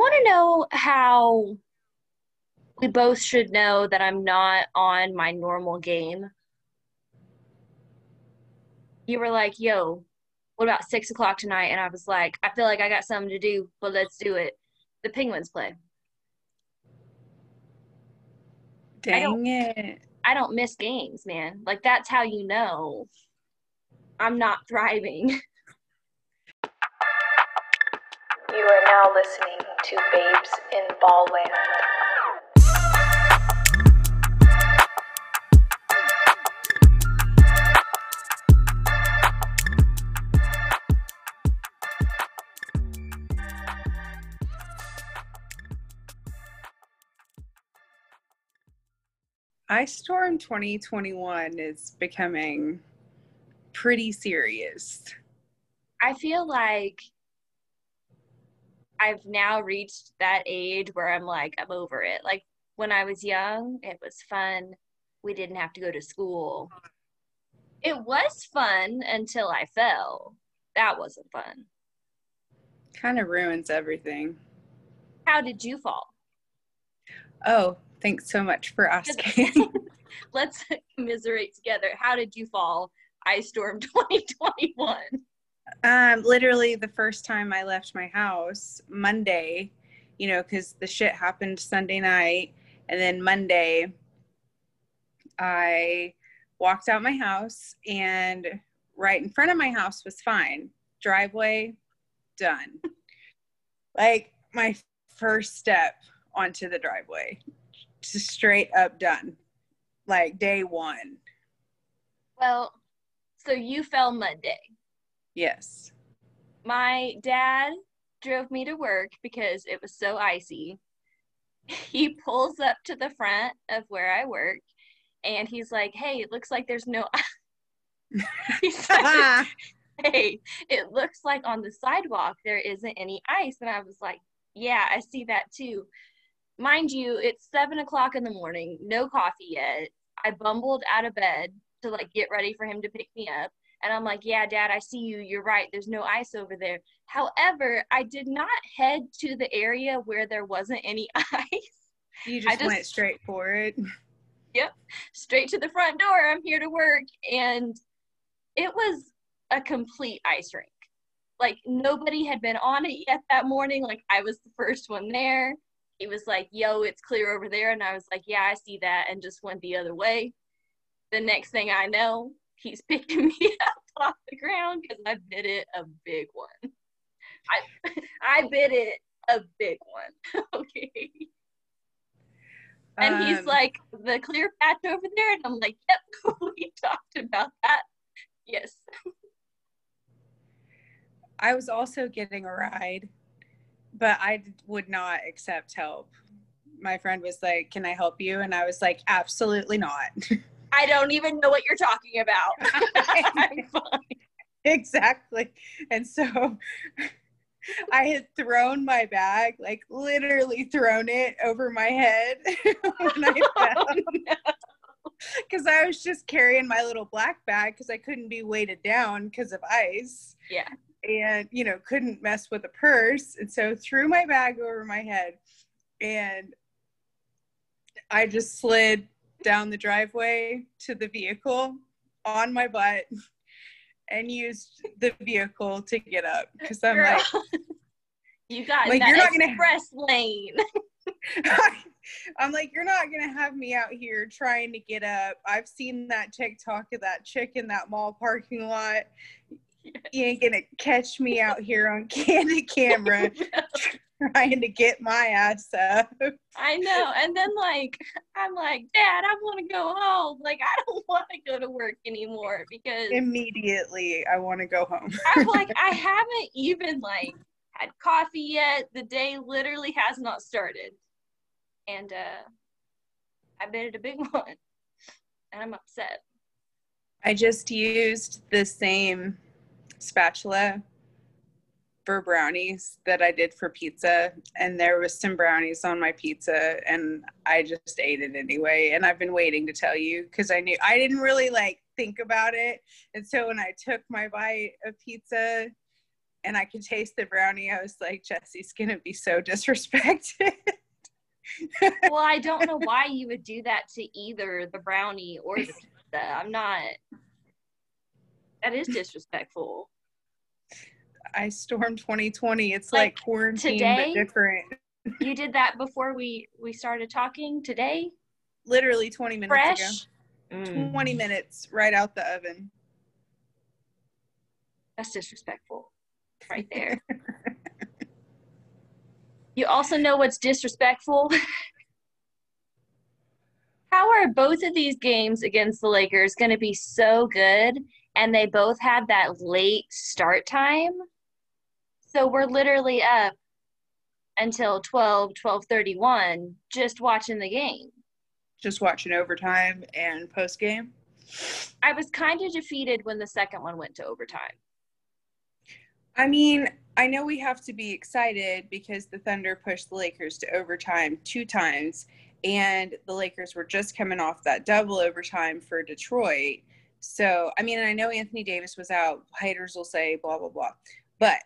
want to know how we both should know that I'm not on my normal game? You were like, yo, what about six o'clock tonight? And I was like, I feel like I got something to do, but let's do it. The Penguins play. Dang it. I don't miss games, man. Like that's how you know I'm not thriving. You are now listening to Babes in Ballland. Ice Storm 2021 is becoming pretty serious. I feel like I've now reached that age where I'm like, I'm over it. Like when I was young, it was fun. We didn't have to go to school. It was fun until I fell. That wasn't fun. Kind of ruins everything. How did you fall? Oh, thanks so much for asking. Let's commiserate together. How did you fall? Ice Storm 2021. Um, literally the first time I left my house, Monday, you know, because the shit happened Sunday night, and then Monday, I walked out my house, and right in front of my house was fine. Driveway, done. like my first step onto the driveway, just straight up done, like day one. Well, so you fell Monday. Yes. My dad drove me to work because it was so icy. He pulls up to the front of where I work and he's like, Hey, it looks like there's no he's like, Hey, it looks like on the sidewalk there isn't any ice. And I was like, Yeah, I see that too. Mind you, it's seven o'clock in the morning, no coffee yet. I bumbled out of bed to like get ready for him to pick me up. And I'm like, yeah, dad, I see you. You're right. There's no ice over there. However, I did not head to the area where there wasn't any ice. You just, just went straight for it. Yep. Straight to the front door. I'm here to work. And it was a complete ice rink. Like nobody had been on it yet that morning. Like I was the first one there. He was like, yo, it's clear over there. And I was like, yeah, I see that. And just went the other way. The next thing I know, he's picking me up off the ground because I bit it a big one. I I bit it a big one. okay. And um, he's like, the clear patch over there, and I'm like, yep, we talked about that. Yes. I was also getting a ride, but I would not accept help. My friend was like, "Can I help you?" And I was like, "Absolutely not." I don't even know what you're talking about. exactly. And so I had thrown my bag, like literally thrown it over my head when I oh, fell. Because I was just carrying my little black bag because I couldn't be weighted down because of ice. Yeah. And, you know, couldn't mess with a purse. And so threw my bag over my head and I just slid down the driveway to the vehicle on my butt and used the vehicle to get up because I'm Girl. like, you got like, you're not gonna express lane. I'm like, you're not gonna have me out here trying to get up. I've seen that TikTok of that chick in that mall parking lot. You ain't gonna catch me out here on candid camera trying to get my ass up. I know. And then like I'm like, Dad, I want to go home. Like I don't want to go to work anymore because immediately I want to go home. I'm like, I haven't even like had coffee yet. The day literally has not started. And uh I bit a big one. And I'm upset. I just used the same spatula for brownies that I did for pizza, and there was some brownies on my pizza, and I just ate it anyway. And I've been waiting to tell you because I knew I didn't really like think about it, and so when I took my bite of pizza, and I could taste the brownie, I was like, Jesse's gonna be so disrespected. well, I don't know why you would do that to either the brownie or the pizza. I'm not. That is disrespectful. I stormed 2020. It's like, like quarantine today, but different. you did that before we we started talking today. Literally 20 minutes Fresh? ago. Mm. 20 minutes right out the oven. That's disrespectful, right there. you also know what's disrespectful. How are both of these games against the Lakers going to be so good and they both had that late start time? So we're literally up until 12, 12:31 just watching the game. Just watching overtime and post game. I was kind of defeated when the second one went to overtime. I mean, I know we have to be excited because the Thunder pushed the Lakers to overtime two times, and the Lakers were just coming off that double overtime for Detroit. So, I mean, I know Anthony Davis was out. Haters will say blah, blah, blah. But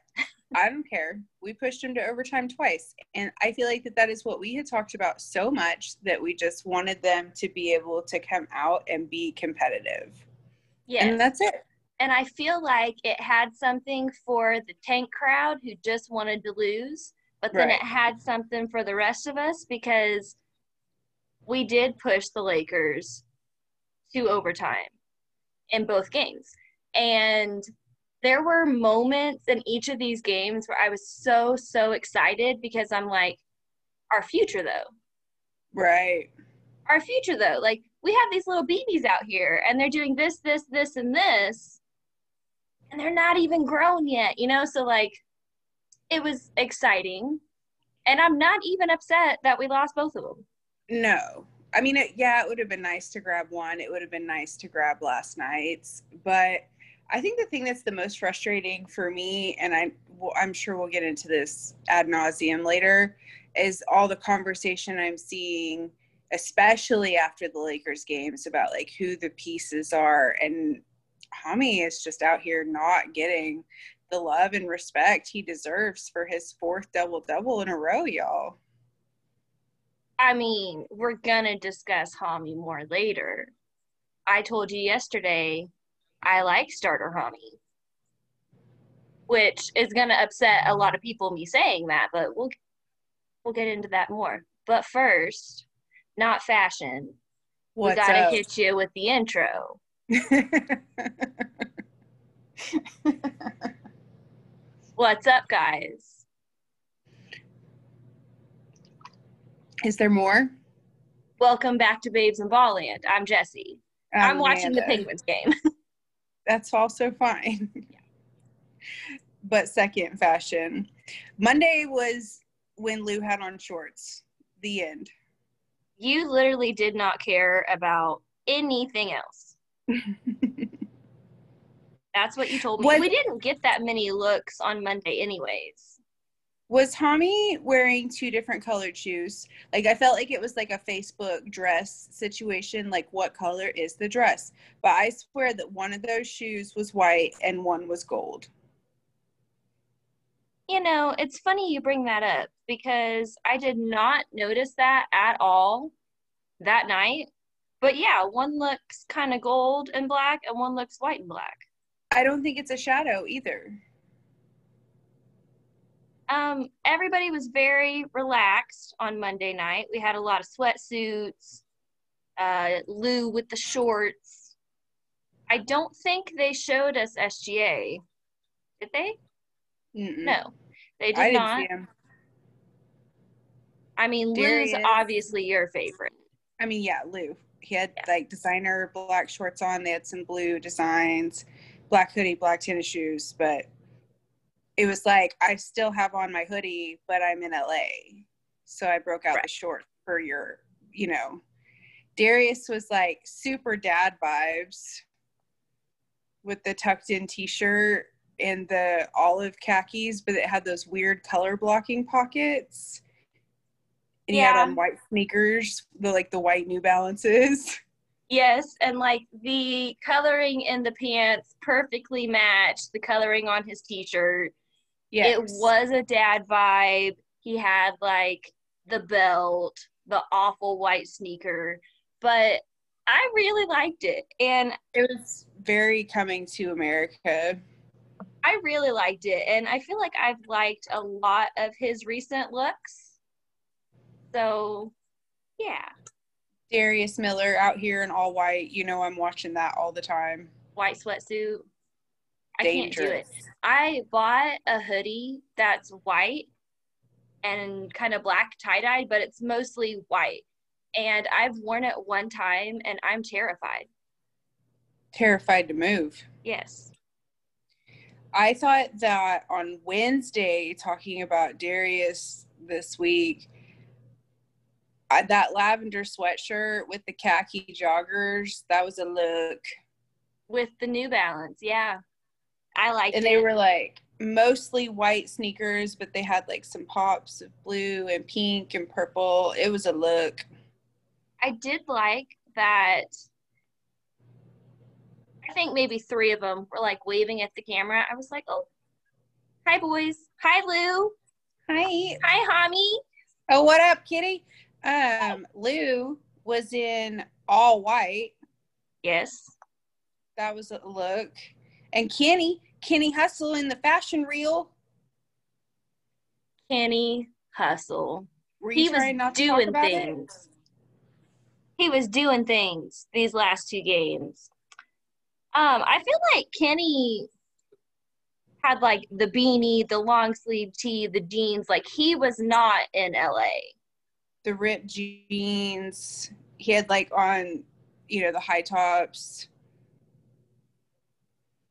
I don't care. We pushed him to overtime twice. And I feel like that that is what we had talked about so much that we just wanted them to be able to come out and be competitive. Yeah. And that's it. And I feel like it had something for the tank crowd who just wanted to lose, but then right. it had something for the rest of us because we did push the Lakers to overtime in both games. And there were moments in each of these games where I was so, so excited because I'm like, our future though. Right. Our future though. Like, we have these little babies out here and they're doing this, this, this, and this. And they're not even grown yet, you know? So, like, it was exciting. And I'm not even upset that we lost both of them. No. I mean, it, yeah, it would have been nice to grab one. It would have been nice to grab last night's. But I think the thing that's the most frustrating for me, and I, well, I'm sure we'll get into this ad nauseum later, is all the conversation I'm seeing, especially after the Lakers games, about like who the pieces are. And Hami is just out here not getting the love and respect he deserves for his fourth double double in a row, y'all. I mean, we're gonna discuss Hami more later. I told you yesterday I like starter Hami, which is gonna upset a lot of people me saying that, but we'll we'll get into that more. But first, not fashion. What's we gotta up? hit you with the intro. What's up, guys? Is there more? Welcome back to Babes in Ballland. I'm Jesse. I'm, I'm watching the Penguins game. That's also fine. but second fashion. Monday was when Lou had on shorts. The end. You literally did not care about anything else. That's what you told me. What, we didn't get that many looks on Monday, anyways was Hami wearing two different colored shoes? Like I felt like it was like a Facebook dress situation. Like what color is the dress? But I swear that one of those shoes was white and one was gold. You know, it's funny you bring that up because I did not notice that at all that night. But yeah, one looks kind of gold and black and one looks white and black. I don't think it's a shadow either. Um, everybody was very relaxed on Monday night. We had a lot of sweatsuits, uh, Lou with the shorts. I don't think they showed us SGA. Did they? Mm-mm. No, they did I not. I mean, Lou's obviously your favorite. I mean, yeah, Lou. He had yeah. like designer black shorts on. They had some blue designs, black hoodie, black tennis shoes, but it was like I still have on my hoodie, but I'm in LA. So I broke out right. the short for your, you know. Darius was like super dad vibes with the tucked in t-shirt and the olive khakis, but it had those weird color blocking pockets. And yeah. he had on white sneakers, the like the white New Balances. Yes, and like the coloring in the pants perfectly matched the coloring on his t-shirt Yes. It was a dad vibe. He had like the belt, the awful white sneaker, but I really liked it. And It was very coming to America. I really liked it. And I feel like I've liked a lot of his recent looks. So, yeah, Darius Miller out here in all white. You know, I'm watching that all the time. white sweatsuit. I can't do it. I bought a hoodie that's white and kind of black tie dyed, but it's mostly white. And I've worn it one time and I'm terrified. Terrified to move. Yes. I thought that on Wednesday, talking about Darius this week, I, that lavender sweatshirt with the khaki joggers, that was a look. With the New Balance. Yeah. I liked And it. they were like mostly white sneakers, but they had like some pops of blue and pink and purple. It was a look. I did like that. I think maybe three of them were like waving at the camera. I was like, oh, hi, boys. Hi, Lou. Hi. Hi, Hami. Oh, what up, kitty? Um, Lou was in all white. Yes. That was a look. And Kenny, Kenny Hustle in the fashion reel. Kenny Hustle. He was trying not to talk doing about it? things. He was doing things these last two games. Um, I feel like Kenny had like the beanie, the long sleeve tee, the jeans. Like he was not in LA. The ripped jeans. He had like on, you know, the high tops.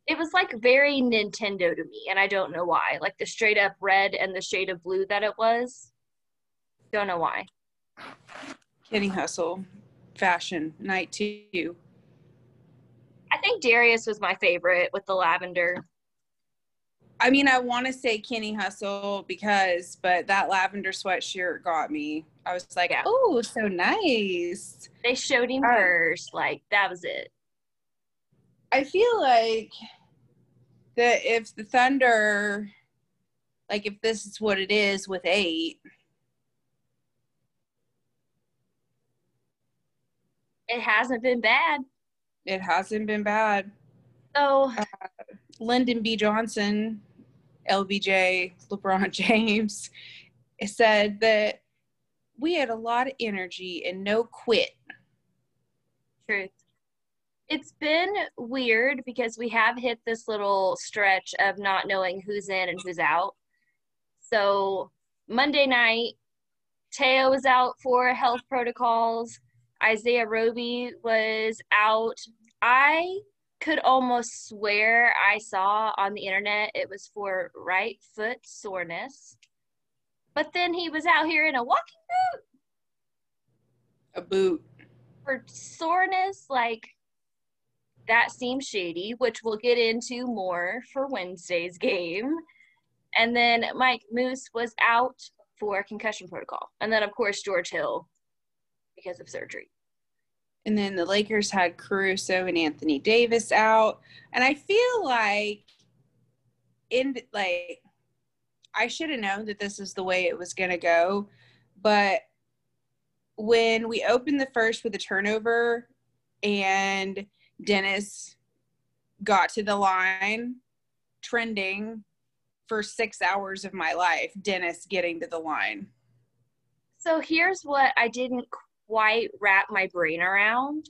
It was like very Nintendo to me, and I don't know why. Like the straight up red and the shade of blue that it was. Don't know why. Kenny Hustle, fashion night two. I think Darius was my favorite with the lavender. I mean, I want to say Kenny Hustle because, but that lavender sweatshirt got me. I was like, Yeah. oh, so nice. They showed him Um, first. Like that was it. I feel like that if the Thunder, like if this is what it is with eight, It hasn't been bad. it hasn't been bad. So uh, Lyndon B. Johnson, LBJ, LeBron James, said that we had a lot of energy and no quit. truth. It's been weird because we have hit this little stretch of not knowing who's in and who's out. So Monday night, Theo was out for health protocols. Isaiah Roby was out. I could almost swear I saw on the internet it was for right foot soreness. But then he was out here in a walking boot. A boot. for soreness, like that seems shady, which we'll get into more for Wednesday's game. And then Mike Moose was out for concussion protocol. And then, of course, George Hill because of surgery. And then the Lakers had Caruso and Anthony Davis out. And I feel like in like I should have known that this is the way it was gonna go. But when we opened the first with a turnover and Dennis got to the line trending for six hours of my life, Dennis getting to the line. So here's what I didn't quite wrap my brain around.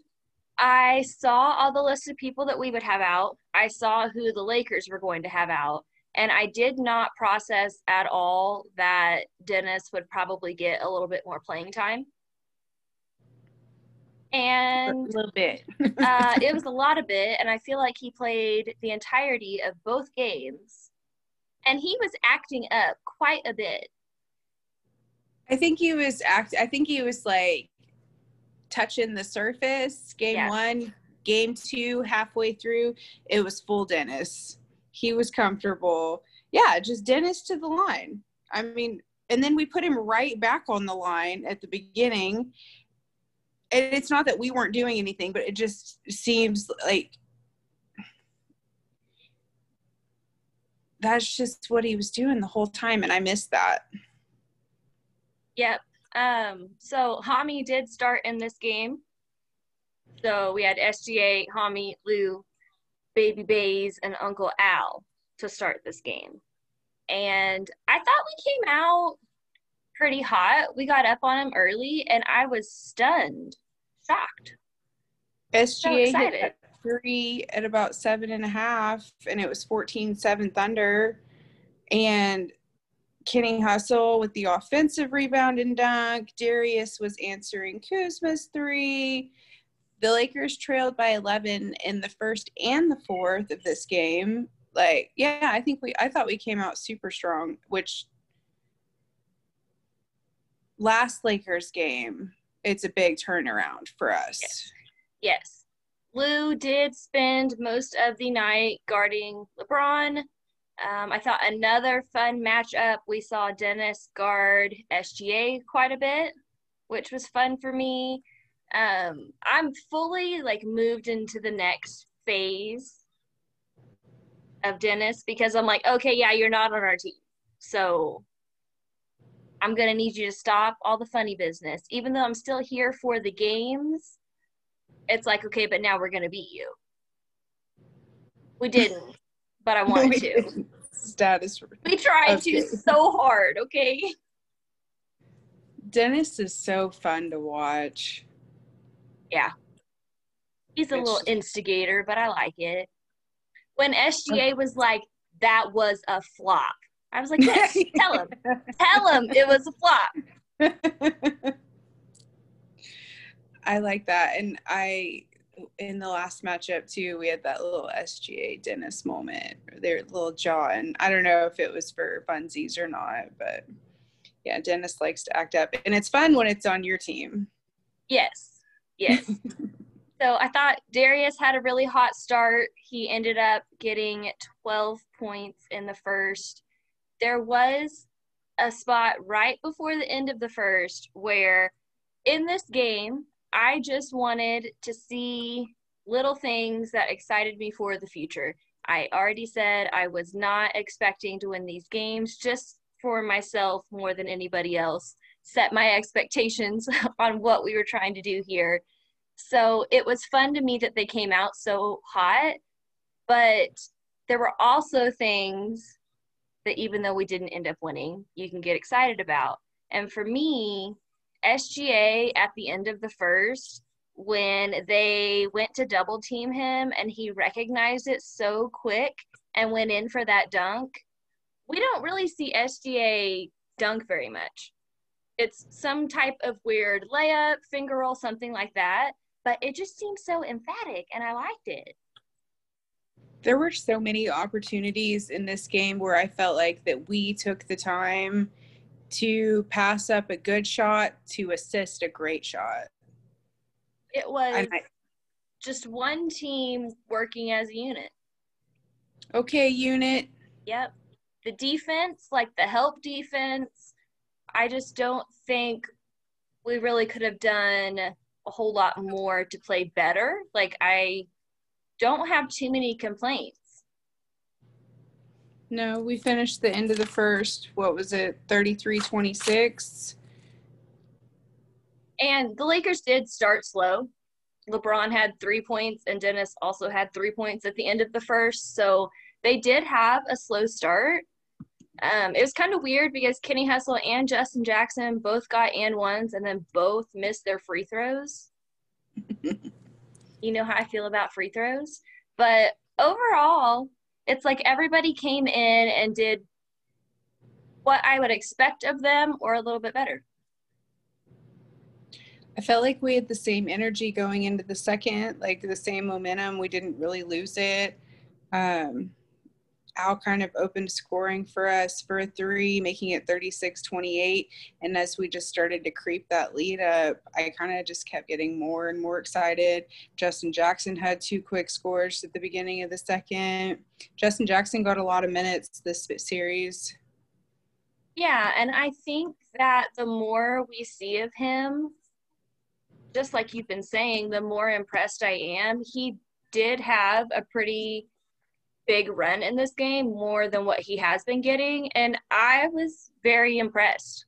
I saw all the list of people that we would have out. I saw who the Lakers were going to have out. And I did not process at all that Dennis would probably get a little bit more playing time. And a little bit. uh, it was a lot of it. And I feel like he played the entirety of both games. And he was acting up quite a bit. I think he was act. I think he was like touching the surface. Game Yeah. one, game two, halfway through, it was full Dennis. He was comfortable. Yeah, just Dennis to the line. I mean, and then we put him right back on the line at the beginning. And it's not that we weren't doing anything, but it just seems like that's just what he was doing the whole time, and I missed that. Yep. Um, so Hami did start in this game. So we had SGA, Hami, Lou, Baby Bays, and Uncle Al to start this game. And I thought we came out pretty hot. We got up on him early, and I was stunned, shocked. SGA So hit three at about seven and a half, and it was 14 7 Thunder. And Kenny Hustle with the offensive rebound and dunk. Darius was answering Kuzma's three. The Lakers trailed by 11 in the first and the fourth of this game. Like, yeah, I think we, I thought we came out super strong, which last Lakers game, it's a big turnaround for us. Yes. Yes. Lou did spend most of the night guarding LeBron. Um, I thought another fun matchup. We saw Dennis guard SGA quite a bit, which was fun for me. Um, I'm fully like moved into the next phase of Dennis because I'm like, okay, yeah, you're not on our team. So I'm going to need you to stop all the funny business. Even though I'm still here for the games, it's like, okay, but now we're going to beat you. We didn't, but I wanted to. didn't. Status. We tried Okay. to so hard, okay? Dennis is so fun to watch. Yeah. He's a It's little instigator, but I like it. When SGA was like, that was a flop, I was like, yes, tell him. Tell him it was a flop. I like that. And I, in the last matchup too, we had that little SGA Dennis moment, their little jaw. And I don't know if it was for funsies or not, but yeah, Dennis likes to act up. And it's fun when it's on your team. Yes, yes. so I thought Darius had a really hot start. He ended up getting 12 points in the first. There was a spot right before the end of the first where in this game, I just wanted to see little things that excited me for the future. I already said I was not expecting to win these games just for myself more than anybody else set my expectations on what we were trying to do here. So it was fun to me that they came out so hot, but there were also things that even though we didn't end up winning, you can get excited about. And for me, SGA at the end of the first, when they went to double team him and he recognized it so quick and went in for that dunk, we don't really see SGA dunk very much it's some type of weird layup, finger roll, something like that. But it just seems so emphatic, and I liked it. There were so many opportunities in this game where I felt like that we took the time to pass up a good shot to assist a great shot. It was I, just one team working as a unit. okay, unit. Yep. The defense, like the help defense, I just don't think we really could have done a whole lot more to play better. Like, I don't have too many complaints. No, we finished the end of the first. What was it? 33 26. And the Lakers did start slow. LeBron had three points, and Dennis also had three points at the end of the first. So they did have a slow start. Um, it was kind of weird because Kenny Hustle and Justin Jackson both got and ones and then both missed their free throws. you know how I feel about free throws. But overall, it's like everybody came in and did what I would expect of them or a little bit better. I felt like we had the same energy going into the second, like the same momentum. We didn't really lose it. Um, Al kind of opened scoring for us for a three, making it 36 28. And as we just started to creep that lead up, I kind of just kept getting more and more excited. Justin Jackson had two quick scores at the beginning of the second. Justin Jackson got a lot of minutes this series. Yeah, and I think that the more we see of him, just like you've been saying, the more impressed I am. He did have a pretty big run in this game more than what he has been getting. And I was very impressed.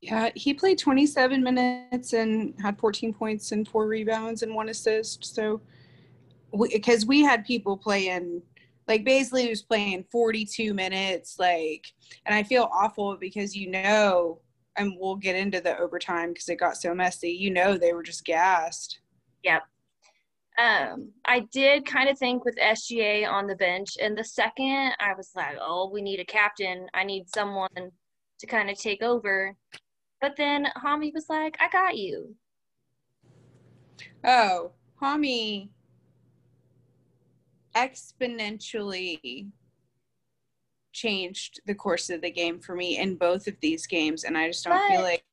Yeah, he played 27 minutes and had 14 points and four rebounds and one assist. So, because we, we, had people playing, like basically was playing 42 minutes, like, and I feel awful because you know, and we'll get into the overtime because it got so messy. You know, they were just gassed. Yep. Um, I did kind of think with SGA on the bench, and the second I was like, oh, we need a captain. I need someone to kind of take over. But then Hami was like, I got you. Oh, Hami exponentially changed the course of the game for me in both of these games. And I just don't but, feel like.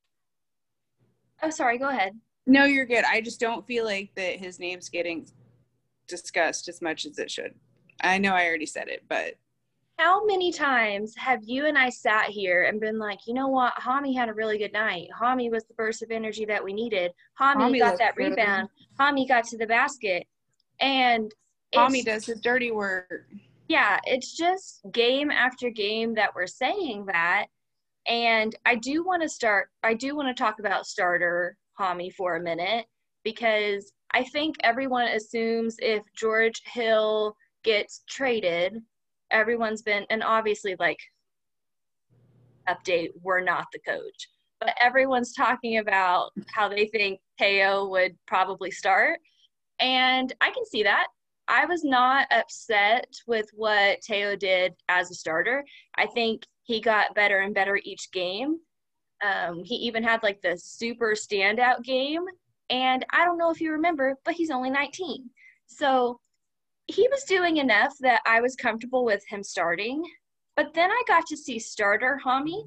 Oh, sorry. Go ahead. No, you're good. I just don't feel like that his name's getting discussed as much as it should. I know I already said it, but how many times have you and I sat here and been like, you know what, Hami had a really good night. Hami was the burst of energy that we needed. Hami, Hami got that good. rebound. Hami got to the basket. And Hami does his dirty work. Yeah, it's just game after game that we're saying that. And I do want to start, I do want to talk about starter Hami for a minute because I think everyone assumes if George Hill gets traded, everyone's been, and obviously, like, update, we're not the coach, but everyone's talking about how they think Theo would probably start. And I can see that. I was not upset with what Theo did as a starter. I think he got better and better each game. Um, he even had like the super standout game. And I don't know if you remember, but he's only 19. So he was doing enough that I was comfortable with him starting. But then I got to see starter Hami.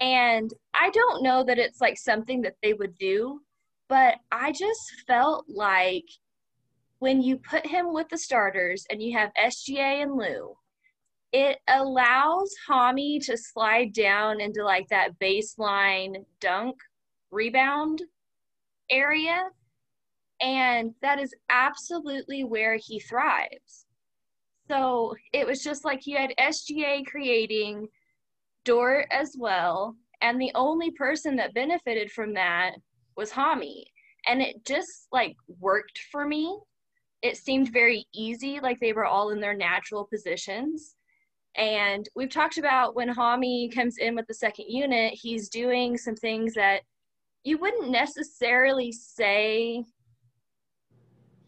And I don't know that it's like something that they would do, but I just felt like when you put him with the starters and you have SGA and Lou, it allows Hami to slide down into like that baseline dunk rebound area. And that is absolutely where he thrives. So it was just like you had SGA creating Dort as well. And the only person that benefited from that was Hami. And it just like worked for me. It seemed very easy, like they were all in their natural positions. And we've talked about when Hami comes in with the second unit, he's doing some things that you wouldn't necessarily say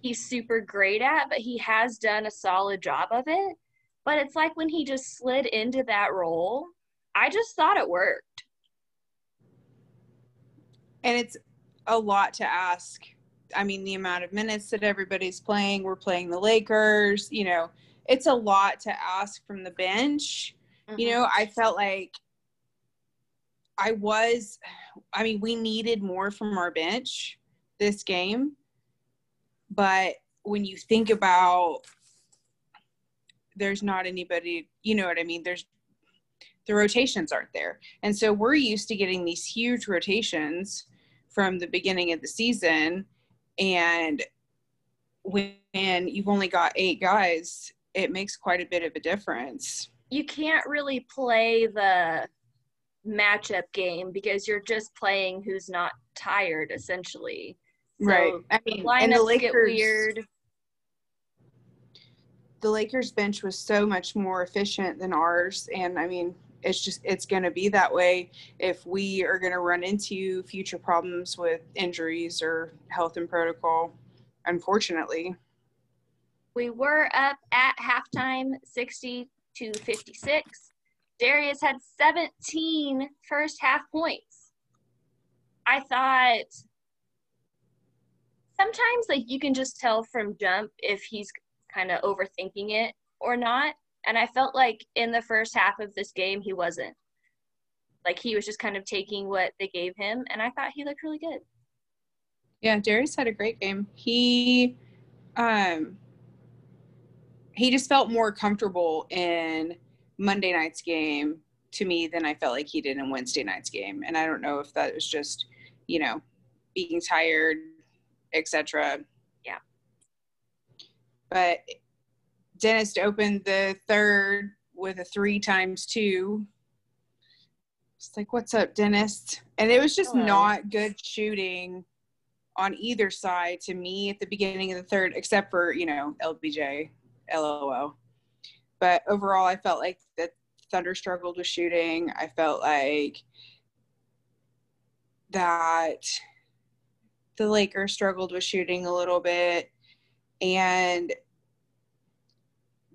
he's super great at, but he has done a solid job of it. But it's like when he just slid into that role, I just thought it worked. And it's a lot to ask. I mean, the amount of minutes that everybody's playing, we're playing the Lakers, you know, it's a lot to ask from the bench. Mm-hmm. You know, I felt like I was, I mean, we needed more from our bench this game. But when you think about there's not anybody, you know what I mean? There's the rotations aren't there. And so we're used to getting these huge rotations from the beginning of the season. And when you've only got eight guys, it makes quite a bit of a difference. You can't really play the matchup game because you're just playing who's not tired essentially. So right. I mean, and the Lakers, get weird. The Lakers bench was so much more efficient than ours and I mean, it's just it's going to be that way if we are going to run into future problems with injuries or health and protocol unfortunately we were up at halftime 60 to 56. Darius had 17 first half points. I thought sometimes like you can just tell from jump if he's kind of overthinking it or not. And I felt like in the first half of this game he wasn't. Like he was just kind of taking what they gave him and I thought he looked really good. Yeah, Darius had a great game. He um he just felt more comfortable in Monday night's game to me than I felt like he did in Wednesday night's game. And I don't know if that was just, you know, being tired, etc. Yeah. But Dennis opened the third with a three times two. It's like, what's up, Dennis? And it was just Hello. not good shooting on either side to me at the beginning of the third, except for, you know, LBJ, LOL. But overall, I felt like the Thunder struggled with shooting. I felt like that the Lakers struggled with shooting a little bit. And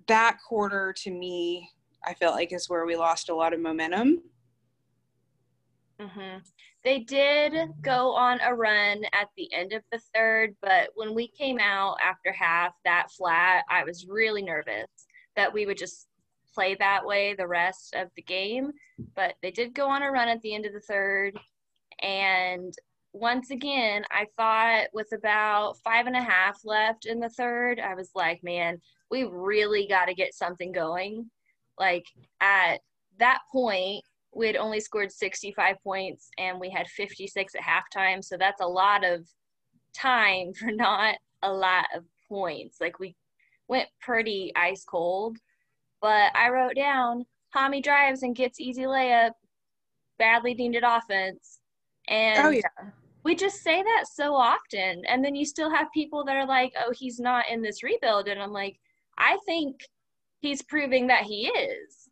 that quarter to me, I felt like is where we lost a lot of momentum. hmm They did go on a run at the end of the third, but when we came out after half that flat, I was really nervous that we would just play that way the rest of the game. But they did go on a run at the end of the third. And once again, I thought with about five and a half left in the third, I was like, man, we really got to get something going. Like at that point, we had only scored 65 points and we had 56 at halftime. So that's a lot of time for not a lot of points. Like we went pretty ice cold. But I wrote down Hami drives and gets easy layup, badly needed offense. And Oh yeah. we just say that so often. And then you still have people that are like, oh, he's not in this rebuild. And I'm like, I think he's proving that he is.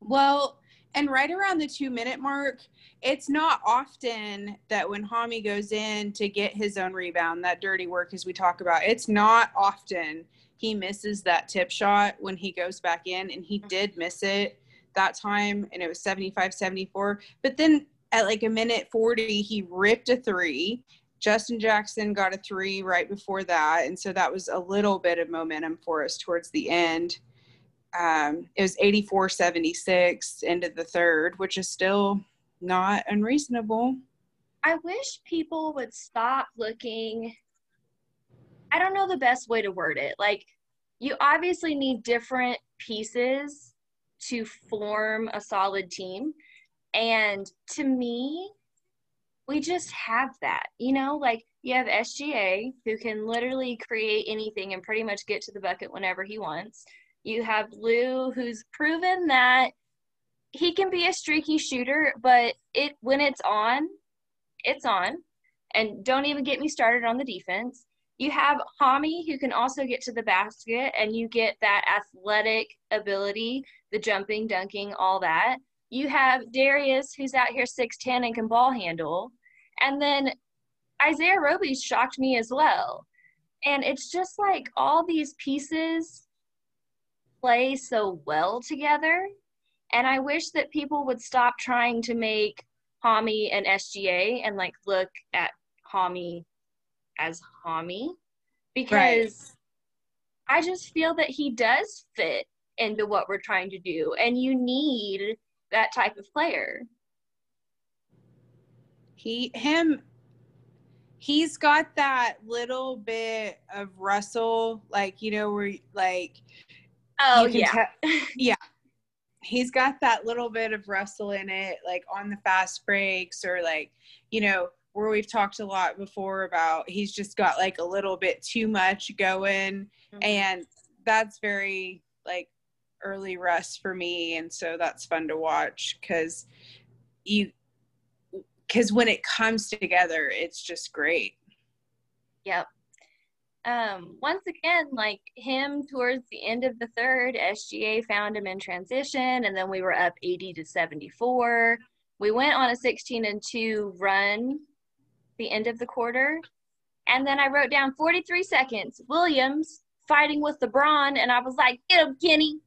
Well, and right around the two minute mark, it's not often that when Hami goes in to get his own rebound, that dirty work as we talk about, it's not often he misses that tip shot when he goes back in. And he mm-hmm. did miss it that time, and it was 75 74. But then at like a minute 40, he ripped a three. Justin Jackson got a three right before that. And so that was a little bit of momentum for us towards the end um, it was 84 76 into the third which is still not unreasonable I wish people would stop looking. I don't know the best way to word it. Like, you obviously need different pieces to form a solid team. And to me, we just have that. You know, like you have SGA who can literally create anything and pretty much get to the bucket whenever he wants. You have Lou who's proven that he can be a streaky shooter, but it when it's on, it's on. And don't even get me started on the defense. You have Hami who can also get to the basket and you get that athletic ability, the jumping, dunking, all that. You have Darius who's out here 6'10 and can ball handle. And then Isaiah Roby shocked me as well. And it's just like all these pieces play so well together. And I wish that people would stop trying to make Hami and SGA and like look at Hami as Hami because I just feel that he does fit into what we're trying to do. And you need that type of player. he him he's got that little bit of Russell, like you know, where like Oh, yeah. te- yeah. He's got that little bit of Russell in it, like on the fast breaks, or like you know, where we've talked a lot before about he's just got like a little bit too much going, mm-hmm. and that's very like early Russ for me, and so that's fun to watch because you because when it comes together, it's just great. Yep. Um, once again, like him towards the end of the third, SGA found him in transition, and then we were up 80 to 74. We went on a 16 and 2 run the end of the quarter. And then I wrote down 43 seconds. Williams fighting with LeBron, and I was like, get him, Kenny.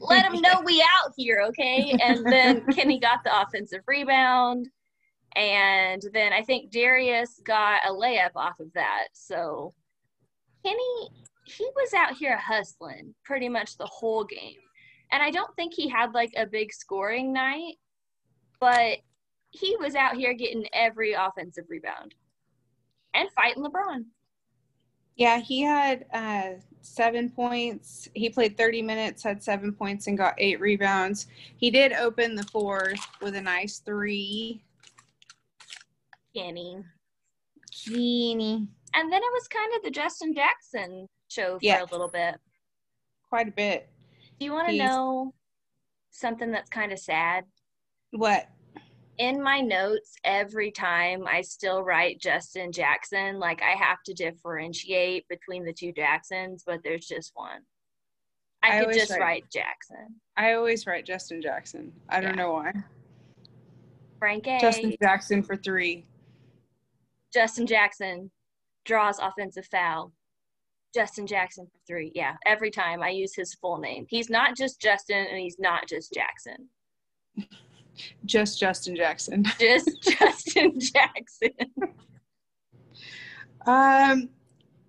Let him know we out here, okay? And then Kenny got the offensive rebound. And then I think Darius got a layup off of that. So Kenny, he was out here hustling pretty much the whole game. And I don't think he had like a big scoring night, but he was out here getting every offensive rebound and fighting LeBron. Yeah, he had uh, seven points. He played 30 minutes, had seven points, and got eight rebounds. He did open the fourth with a nice three. Kenny. Genie. And then it was kind of the Justin Jackson show for Yeah. a little bit. quite a bit. Do you want to know something that's kind of sad? What? In my notes, every time I still write Justin Jackson, like I have to differentiate between the two Jacksons, but there's just one. I, I could just write- write Jackson. I always write Justin Jackson. I don't Yeah. know why. Frank A. Justin Jackson for three. Justin Jackson draws offensive foul. Justin Jackson for three. Yeah, every time I use his full name. He's not just Justin and he's not just Jackson. Just Justin Jackson. Just Justin Jackson. Um,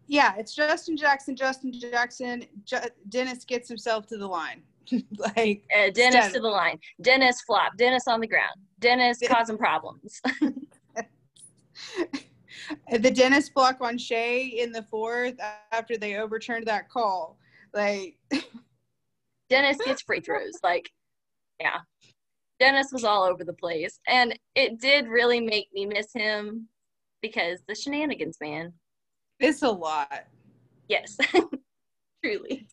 yeah, it's Justin Jackson. Justin Jackson. Ju- Dennis gets himself to the line. like Uh, Dennis to the line. Dennis flop. Dennis on the ground. Dennis causing problems. The Dennis block on Shea in the fourth after they overturned that call. Like Dennis gets free throws. Like, yeah. Dennis was all over the place. And it did really make me miss him because the shenanigans, man. it's a lot. Yes. Truly.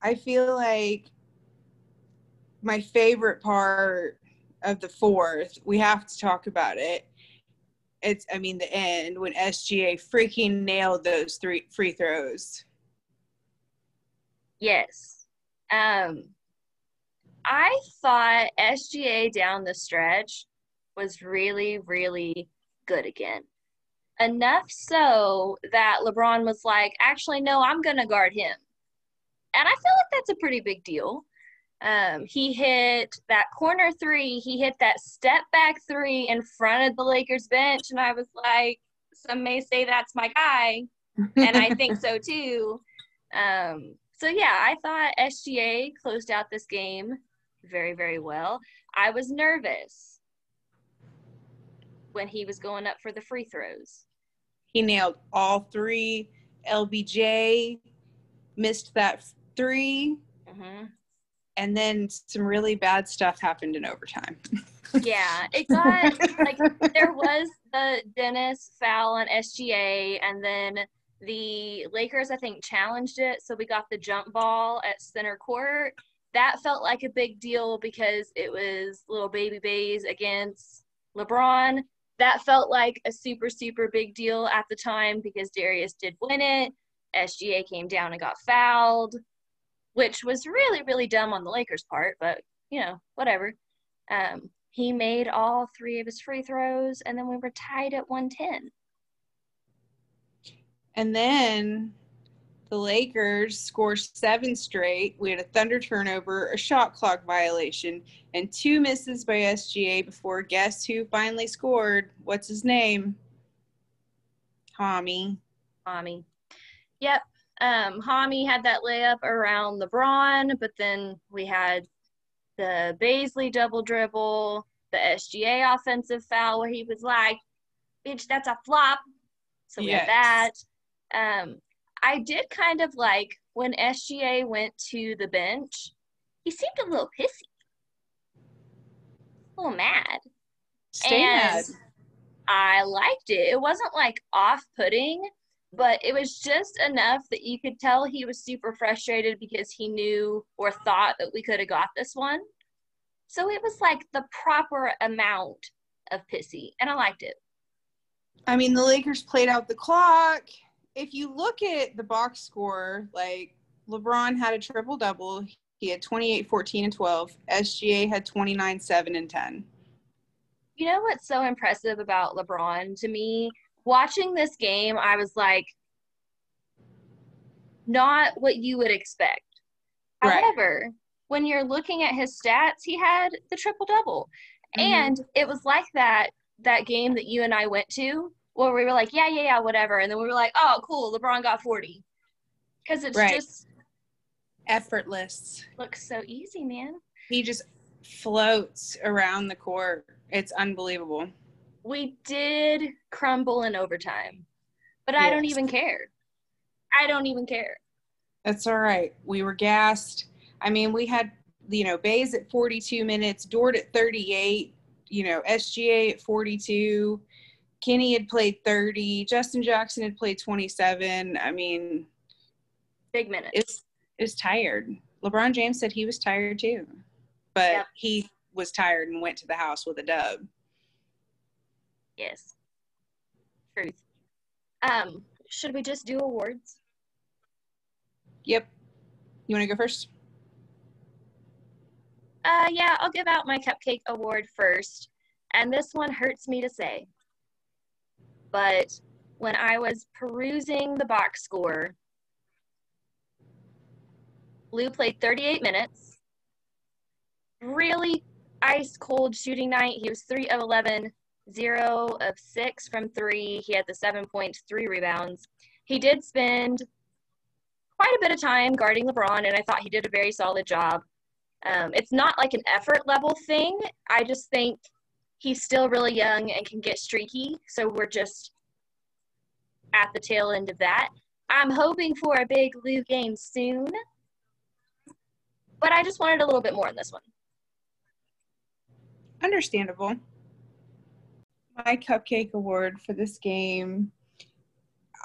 I feel like my favorite part of the fourth, we have to talk about it. It's, I mean, the end when SGA freaking nailed those three free throws. Yes. Um I thought SGA down the stretch was really, really good again. Enough so that LeBron was like, actually, no, I'm gonna guard him. And I feel like that's a pretty big deal. Um, he hit that corner three, he hit that step back three in front of the Lakers bench, and I was like, some may say that's my guy and I think so too. Um, so yeah, I thought SGA closed out this game very, very well. I was nervous when he was going up for the free throws. he nailed all three. LBJ missed that three, hmm and then some really bad stuff happened in overtime. Yeah, it got like there was the Dennis foul on SGA, and then the Lakers I think challenged it, so we got the jump ball at center court. That felt like a big deal because it was little baby bays against LeBron. That felt like a super super big deal at the time because Darius did win it. SGA came down and got fouled, which was really really dumb on the Lakers' part, but you know whatever. Um, he made all three of his free throws, and then we were tied at 110. And then the Lakers score seven straight. We had a thunder turnover, a shot clock violation, and two misses by SGA before guess who finally scored? What's his name? Tommy. Tommy. Yep. Um, Hami had that layup around LeBron, but then we had the Bazley double dribble, the SGA offensive foul where he was like, bitch, that's a flop. So we Yes. had that. Um, I did kind of like when SGA went to the bench, he seemed a little pissy, a little mad. Stay mad. I liked it. It wasn't like off putting, but it was just enough that you could tell he was super frustrated because he knew or thought that we could have got this one. So it was like the proper amount of pissy, and I liked it. I mean, the Lakers played out the clock. If you look at the box score, like LeBron had a triple double. He had 28, 14, and 12. SGA had 29, 7, and 10. You know what's so impressive about LeBron to me? Watching this game, I was like, not what you would expect. Right. However, when you're looking at his stats, he had the triple double. Mhm. And it was like that that game that you and I went to where we were like, yeah, yeah, yeah, whatever. And then we were like, oh, cool, LeBron got 40. Because it's Right. just Effortless. looks so easy, man. He just floats around the court. It's unbelievable. We did crumble in overtime, but I don't even care. I don't even care. That's all right. We were gassed. I mean, we had, you know, Bays at 42 minutes, Dort at 38, you know, SGA at 42. Kenny had played 30. Justin Jackson had played 27. I mean, Big minutes. is is tired. LeBron James said he was tired too, but Yep. he was tired and went to the house with a dub. Yes. Truth. Um, should we just do awards? Yep. You want to go first? Uh, yeah, I'll give out my cupcake award first. And this one hurts me to say. But when I was perusing the box score, Lou played 38 minutes. Really ice cold shooting night. He was 3 of 11, 0 of 6 from 3. He had the 7 points, 3 rebounds. He did spend quite a bit of time guarding LeBron, and I thought he did a very solid job. Um, it's not like an effort level thing. I just think he's still really young and can get streaky. So we're just at the tail end of that. I'm hoping for a big Lou game soon, but I just wanted a little bit more in this one. Understandable. My cupcake award for this game.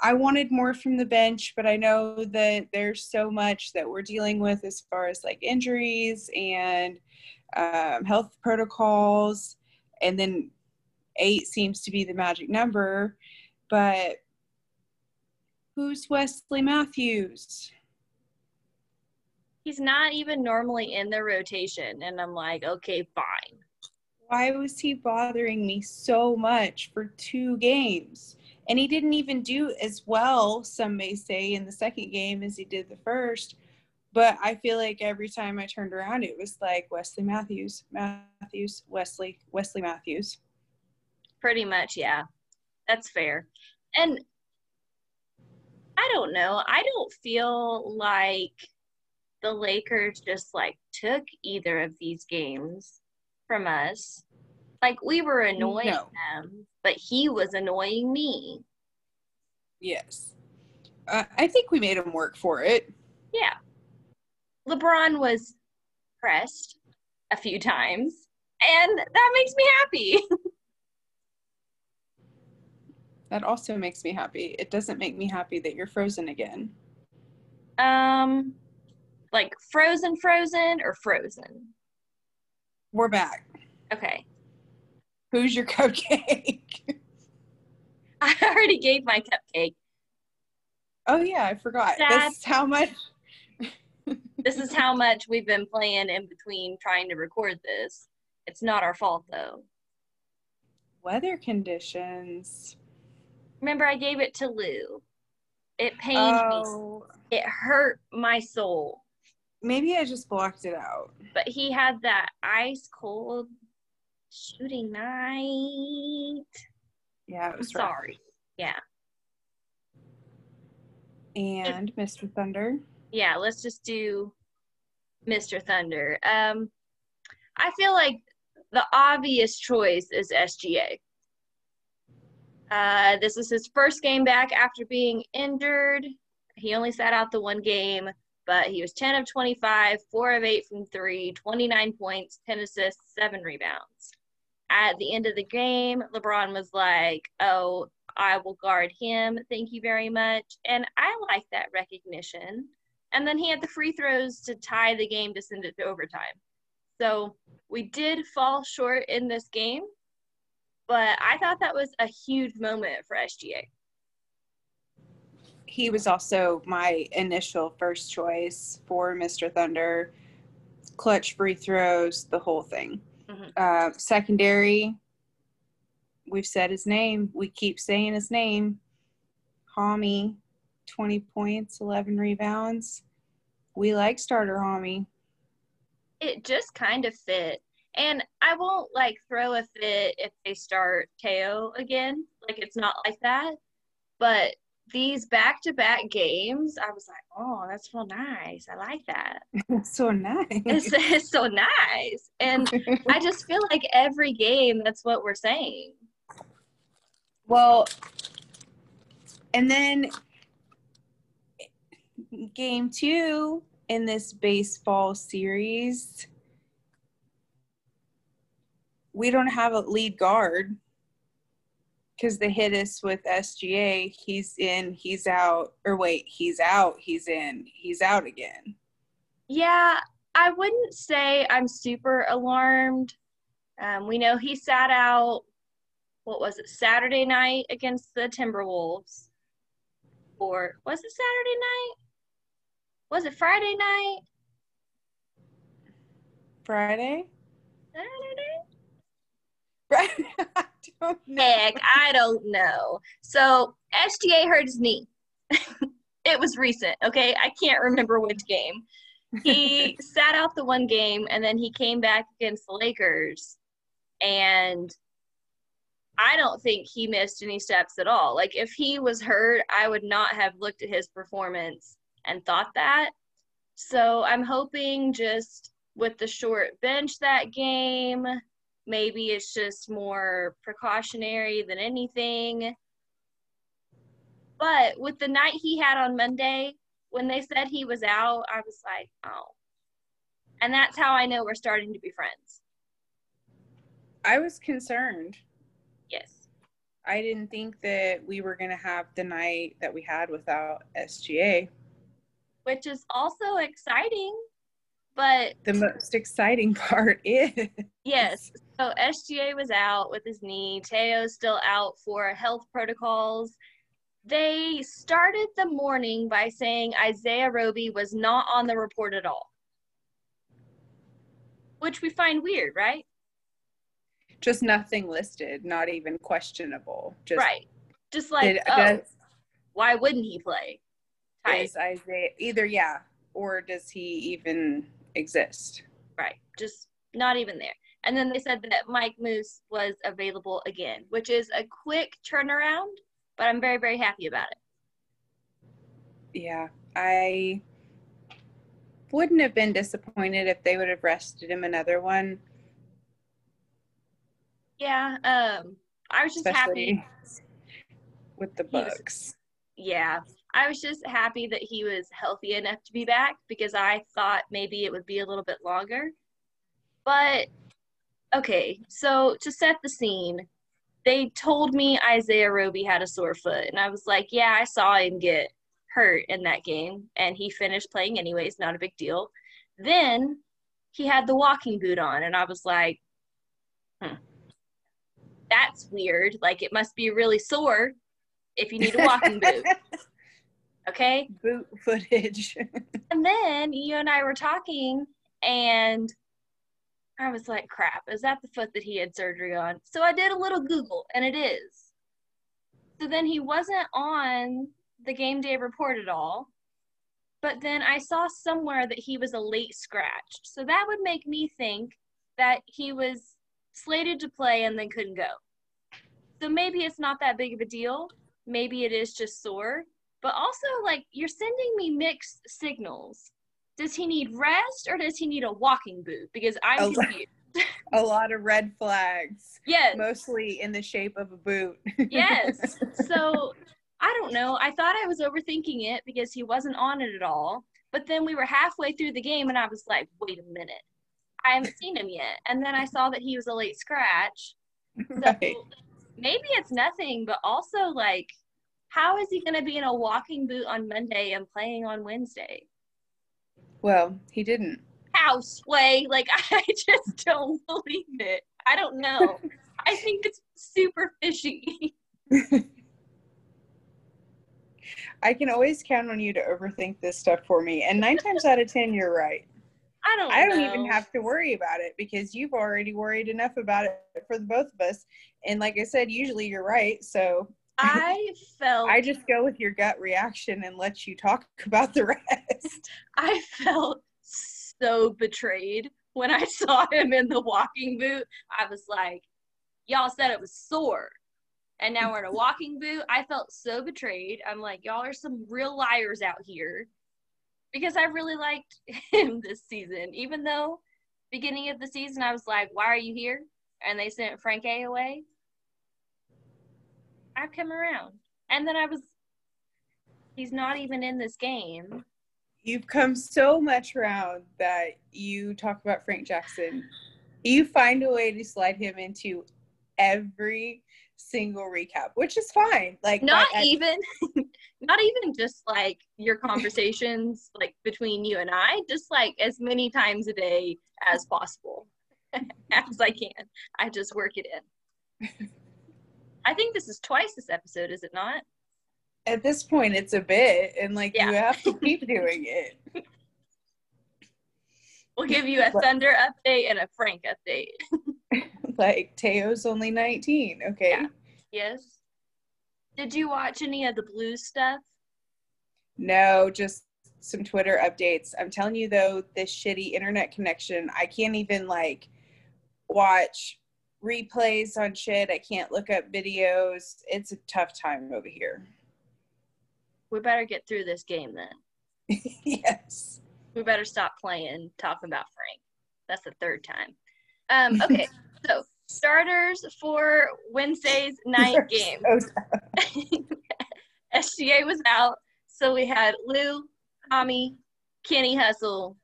I wanted more from the bench, but I know that there's so much that we're dealing with as far as like injuries and um, health protocols. And then eight seems to be the magic number. But who's Wesley Matthews? He's not even normally in the rotation, and I'm like, okay, fine. Why was he bothering me so much for two games? And he didn't even do as well, some may say, in the second game as he did the first. But I feel like every time I turned around, it was like Wesley Matthews, Matthews, Wesley, Wesley Matthews. Pretty much, yeah. That's fair. And I don't know. I don't feel like the Lakers just like took either of these games from us. Like we were annoying No. them, but he was annoying me. Yes. Uh, I think we made him work for it. Yeah. LeBron was pressed a few times, and that makes me happy. That also makes me happy. It doesn't make me happy that you're frozen again. um like frozen frozen or frozen. We're back. Okay. Who's your cupcake? I already gave my cupcake. oh, yeah, I forgot. This is how much. This is how much we've been playing in between trying to record this. It's not our fault though. Weather conditions. Remember, I gave it to Lou. It pained me. Oh, It hurt my soul. Maybe I just blocked it out. But he had that ice cold shooting night. Yeah, it I'm sorry. Yeah. And Mr. Thunder. Yeah, let's just do Mr. Thunder. Um, I feel like the obvious choice is SGA. Uh, this is his first game back after being injured. He only sat out the one game, but he was 10 of 25, 4 of 8 from 3, 29 points, 10 assists, 7 rebounds. At the end of the game, LeBron was like, Oh, I will guard him. Thank you very much. And I like that recognition. And then he had the free throws to tie the game to send it to overtime. So we did fall short in this game, but I thought that was a huge moment for SGA. He was also my initial first choice for Mr. Thunder. Clutch free throws, the whole thing. Mhm. Uh, secondary, we've said his name. We keep saying his name. Hami, 20 points, 11 rebounds. We like starter Hami. It just kind of fit. And I won't like throw a fit if they start KO again. Like it's not like that. But these back to back games, I was like, oh, that's real nice. I like that. so nice. It's, it's so nice. And I just feel like every game, that's what we're saying. Well, and then game two in this baseball series, we don't have a lead guard. Because they hit us with SGA. He's in, he's out, or wait, he's out, he's in, he's out again. Yeah, I wouldn't say I'm super alarmed. Um, we know he sat out, what was it, Saturday night against the Timberwolves. Or was it Saturday night? Was it Friday night? Friday? Saturday? Right. I don't know. Heck, I don't know. So SGA hurt his knee. it was recent, okay? I can't remember which game. He sat out the one game and then he came back against the Lakers and I don't think he missed any steps at all. Like if he was hurt, I would not have looked at his performance and thought that. So I'm hoping just with the short bench that game, maybe it's just more precautionary than anything. But with the night he had on Monday, when they said he was out, I was like, oh. And that's how I know we're starting to be friends. I was concerned. Yes. I didn't think that we were going to have the night that we had without SGA. Which is also exciting. But The most exciting part is yes, so SGA was out with his knee. Theo's still out for health protocols. They started the morning by saying Isaiah Roby was not on the report at all, which we find weird, right? just nothing listed, not even questionable. Just right. Just like, did, oh, does, why wouldn't he play? Type. is Isaiah either yeah, or does he even exist? Right. Just not even there. And then they said that Mike Moose was available again, which is a quick turnaround, but I'm very, very happy about it. Yeah, I wouldn't have been disappointed if they would have rested him another one, Yeah. Um, I was just happy. with the He was- books. Yeah. I was just happy that he was healthy enough to be back because I thought maybe it would be a little bit longer. But okay, so to set the scene, they told me Isaiah Roby had a sore foot, and I was like, yeah, I saw him get hurt in that game, and he finished playing anyways, not a big deal. Then he had the walking boot on, and I was like, hmm, that's weird. Like, it must be really sore if you need a walking boot, okay? Boot footage. And then you and I were talking, and I was like, crap, is that the foot that he had surgery on? So I did a little Google, and it is. So then he wasn't on the game day report at all. But then I saw somewhere that he was a late scratch. So that would make me think that he was slated to play and then couldn't go. So maybe it's not that big of a deal. Maybe it is just sore. But also, like, you're sending me mixed signals. Does he need rest or does he need a walking boot? Because I'm Oh. confused. a lot of red flags, Yes. mostly in the shape of a boot. Yes. So I don't know. I thought I was overthinking it because he wasn't on it at all. But then we were halfway through the game and I was like, wait a minute. I haven't seen him yet. And then I saw that he was a late scratch. So right. maybe it's nothing, but also like, how is he going to be in a walking boot on Monday and playing on Wednesday? Well, he didn't. How sway? like I just don't believe it. I don't know. I think it's super fishy. I can always count on you to overthink this stuff for me. And nine times out of 10, you're right. I don't. I don't even have to worry about it because you've already worried enough about it for the both of us. And like I said, usually you're right. So I felt. I just go with your gut reaction and let you talk about the rest. I felt so betrayed when I saw him in the walking boot. I was like, y'all said it was sore. And now we're in a walking boot. I felt so betrayed. I'm like, y'all are some real liars out here. Because I really liked him this season. Even though beginning of the season I was like, why are you here? And they sent Frank A away. I've come around. And then I was he's not even in this game. You've come so much around that you talk about Frank Jackson. You find a way to slide him into every single recap, which is fine. Like not even not even just like your conversations like between you and I, just like as many times a day as possible. as I can. I just work it in. I think this is twice this episode, is it not? at this point it's a bit and like Yeah. you have to keep doing it. We'll give you a Thunder update and a Frank update. like Theo's only 19. Okay. Yeah. Yes. Did you watch any of the blue stuff? No, just some Twitter updates. I'm telling you though, this shitty internet connection, I can't even like watch replays on shit. I can't look up videos. It's a tough time over here. We better get through this game then. yes. We better stop playing talking about Frank. That's the third time. Um, okay, so starters for Wednesday's night game. So SGA was out, so we had Lou, Tommy, Kenny Hustle,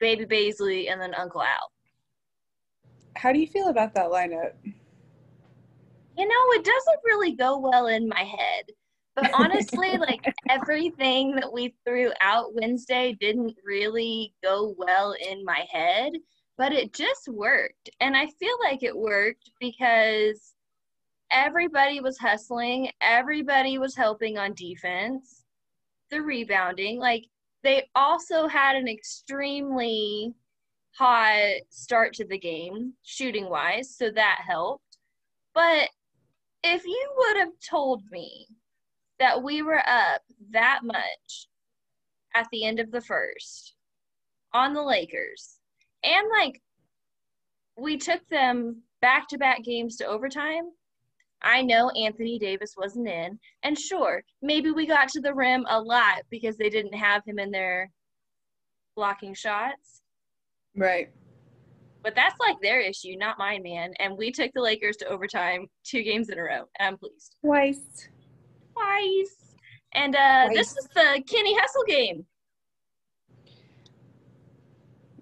Baby Bazley, and then Uncle Al. How do you feel about that lineup? You know, it doesn't really go well in my head. But honestly, like everything that we threw out Wednesday didn't really go well in my head, but it just worked. And I feel like it worked because everybody was hustling, everybody was helping on defense, the rebounding. Like they also had an extremely hot start to the game, shooting wise, so that helped. But if you would have told me that we were up that much at the end of the first on the Lakers, and like we took them back to back games to overtime. I know Anthony Davis wasn't in, and sure, maybe we got to the rim a lot because they didn't have him in their blocking shots. Right. But that's like their issue, not mine, man. And we took the Lakers to overtime two games in a row, and I'm pleased. Twice. Twice. And uh, this is the Kenny Hustle game.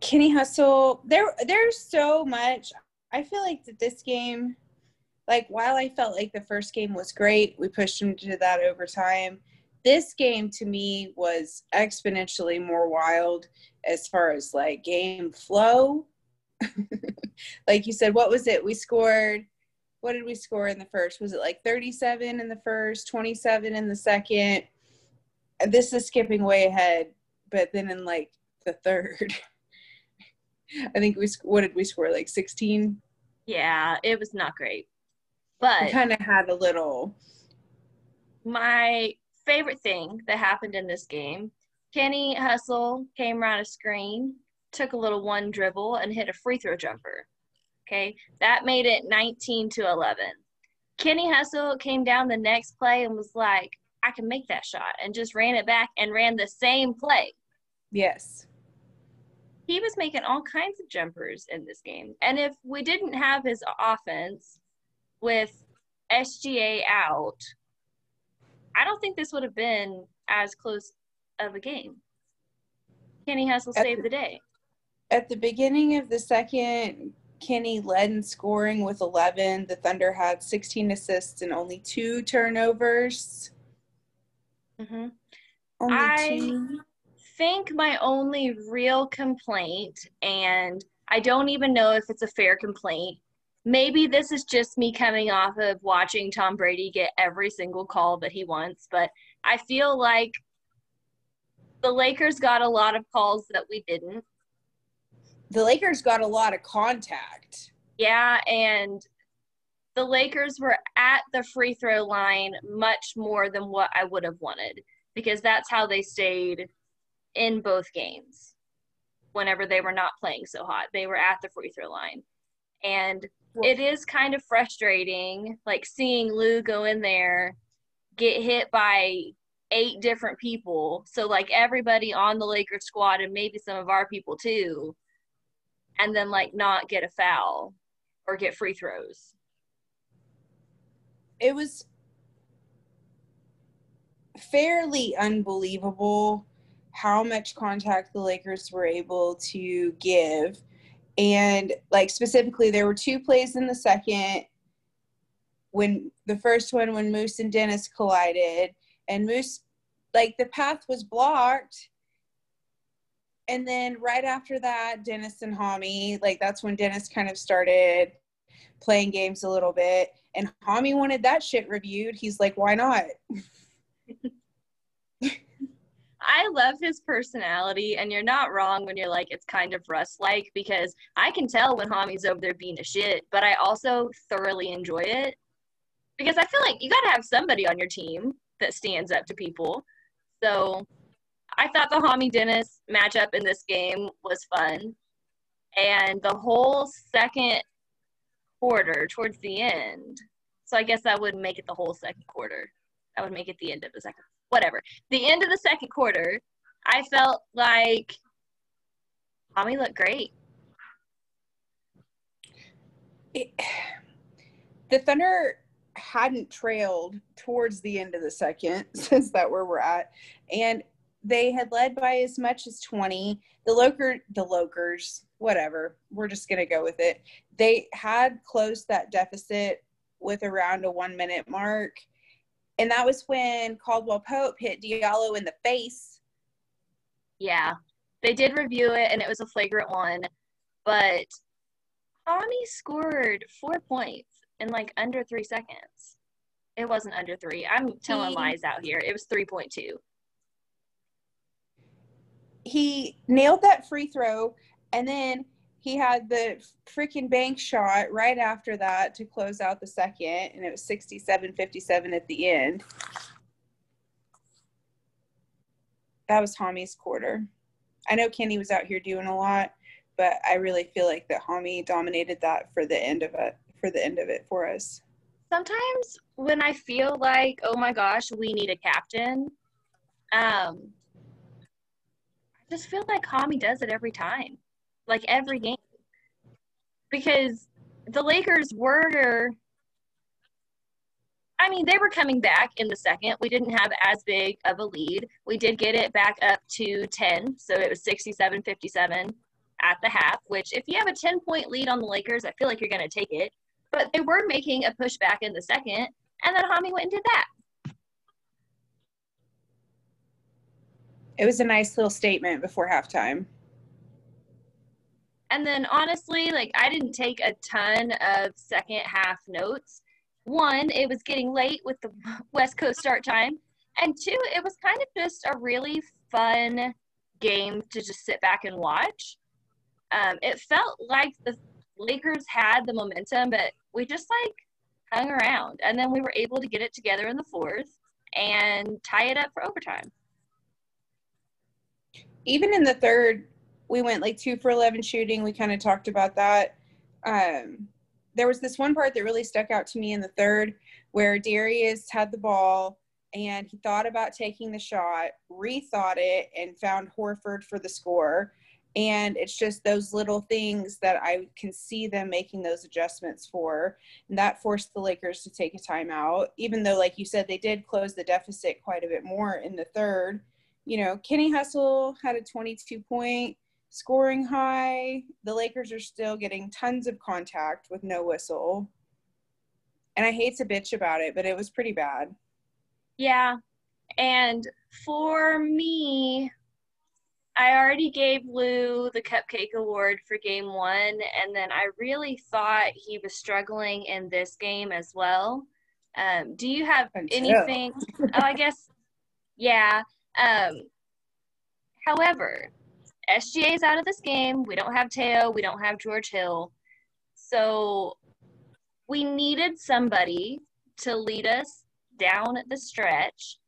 Kenny Hustle, there there's so much. I feel like that this game, like while I felt like the first game was great, we pushed them to that overtime. This game to me was exponentially more wild as far as like game flow. like you said, what was it? We scored what did we score in the first? Was it like 37 in the first, 27 in the second? This is skipping way ahead, but then in like the third. I think we what did we score like 16? Yeah, it was not great. But kind of had a little my favorite thing that happened in this game Kenny Hustle came around a screen, took a little one dribble, and hit a free throw jumper. Okay, that made it 19 to 11. Kenny Hustle came down the next play and was like, I can make that shot, and just ran it back and ran the same play. yes. he was making all kinds of jumpers in this game. And if we didn't have his offense with SGA out, I don't think this would have been as close of a game. Kenny Hustle At saved the- the day. At the beginning of the second, Kenny led in scoring with 11. The Thunder had 16 assists and only two turnovers. hmm Only I- two. think my only real complaint, and I don't even know if it's a fair complaint. Maybe this is just me coming off of watching Tom Brady get every single call that he wants, but I feel like the Lakers got a lot of calls that we didn't. The Lakers got a lot of contact. Yeah, and the Lakers were at the free throw line much more than what I would have wanted because that's how they stayed in both games. Whenever they were not playing so hot, they were at the free throw line. And it is kind of frustrating, like seeing Lou go in there, get hit by eight different people. So, like, everybody on the Lakers squad and maybe some of our people too, and then, like, not get a foul or get free throws. It was fairly unbelievable how much contact the Lakers were able to give. And like specifically, there were two plays in the second when the first one when Moose and Dennis collided, and Moose like the path was blocked. And then right after that, Dennis and Hami, like that's when Dennis kind of started playing games a little bit. And Hami wanted that shit reviewed. He's like, why not? I love his personality, and you're not wrong when you're like it's kind of Russ like because I can tell when Hami's over there being a shit, but I also thoroughly enjoy it because I feel like you got to have somebody on your team that stands up to people. So I thought the Hami Dennis matchup in this game was fun, and the whole second quarter towards the end. So I guess that would make it the whole second quarter. That would make it the end of the second whatever. The end of the second quarter, I felt like Tommy looked great. It, the Thunder hadn't trailed towards the end of the second, since that where we're at, and they had led by as much as 20. The Loker, the Lokers, whatever, we're just gonna go with it. They had closed that deficit with around a one minute mark and that was when Caldwell Pope hit Diallo in the face. Yeah, they did review it, and it was a flagrant one. But Tommy scored four points in like under three seconds. It wasn't under three. I'm telling he, lies out here. It was 3.2. He nailed that free throw, and then he had the freaking bank shot right after that to close out the second, and it was 67 57 at the end. That was Hami's quarter. I know Kenny was out here doing a lot, but I really feel like that Hami dominated that for the end of it for the end of it for us. Sometimes when I feel like, oh my gosh, we need a captain, um, I just feel like Hami does it every time like every game because the Lakers were I mean, they were coming back in the second. We didn't have as big of a lead. We did get it back up to 10, so it was 67 57 at the half, which, if you have a 10 point lead on the Lakers, I feel like you're going to take it. But they were making a pushback in the second, and then Hami went and did that. It was a nice little statement before halftime. And then honestly, like I didn't take a ton of second half notes. One, it was getting late with the West Coast start time. And two, it was kind of just a really fun game to just sit back and watch. Um, it felt like the Lakers had the momentum, but we just like hung around. And then we were able to get it together in the fourth and tie it up for overtime. Even in the third, we went like two for 11 shooting. We kind of talked about that. Um, there was this one part that really stuck out to me in the third where Darius had the ball and he thought about taking the shot, rethought it, and found Horford for the score. And it's just those little things that I can see them making those adjustments for. And that forced the Lakers to take a timeout, even though, like you said, they did close the deficit quite a bit more in the third. You know, Kenny Hustle had a 22 point scoring high. The Lakers are still getting tons of contact with no whistle. And I hate to bitch about it, but it was pretty bad. Yeah. And for me, I already gave Lou the cupcake award for game one, and then I really thought he was struggling in this game as well. Um, do you have anything? oh, I guess, yeah. Um, however, SGA is out of this game. We don't have Theo. We don't have George Hill. So we needed somebody to lead us down the stretch.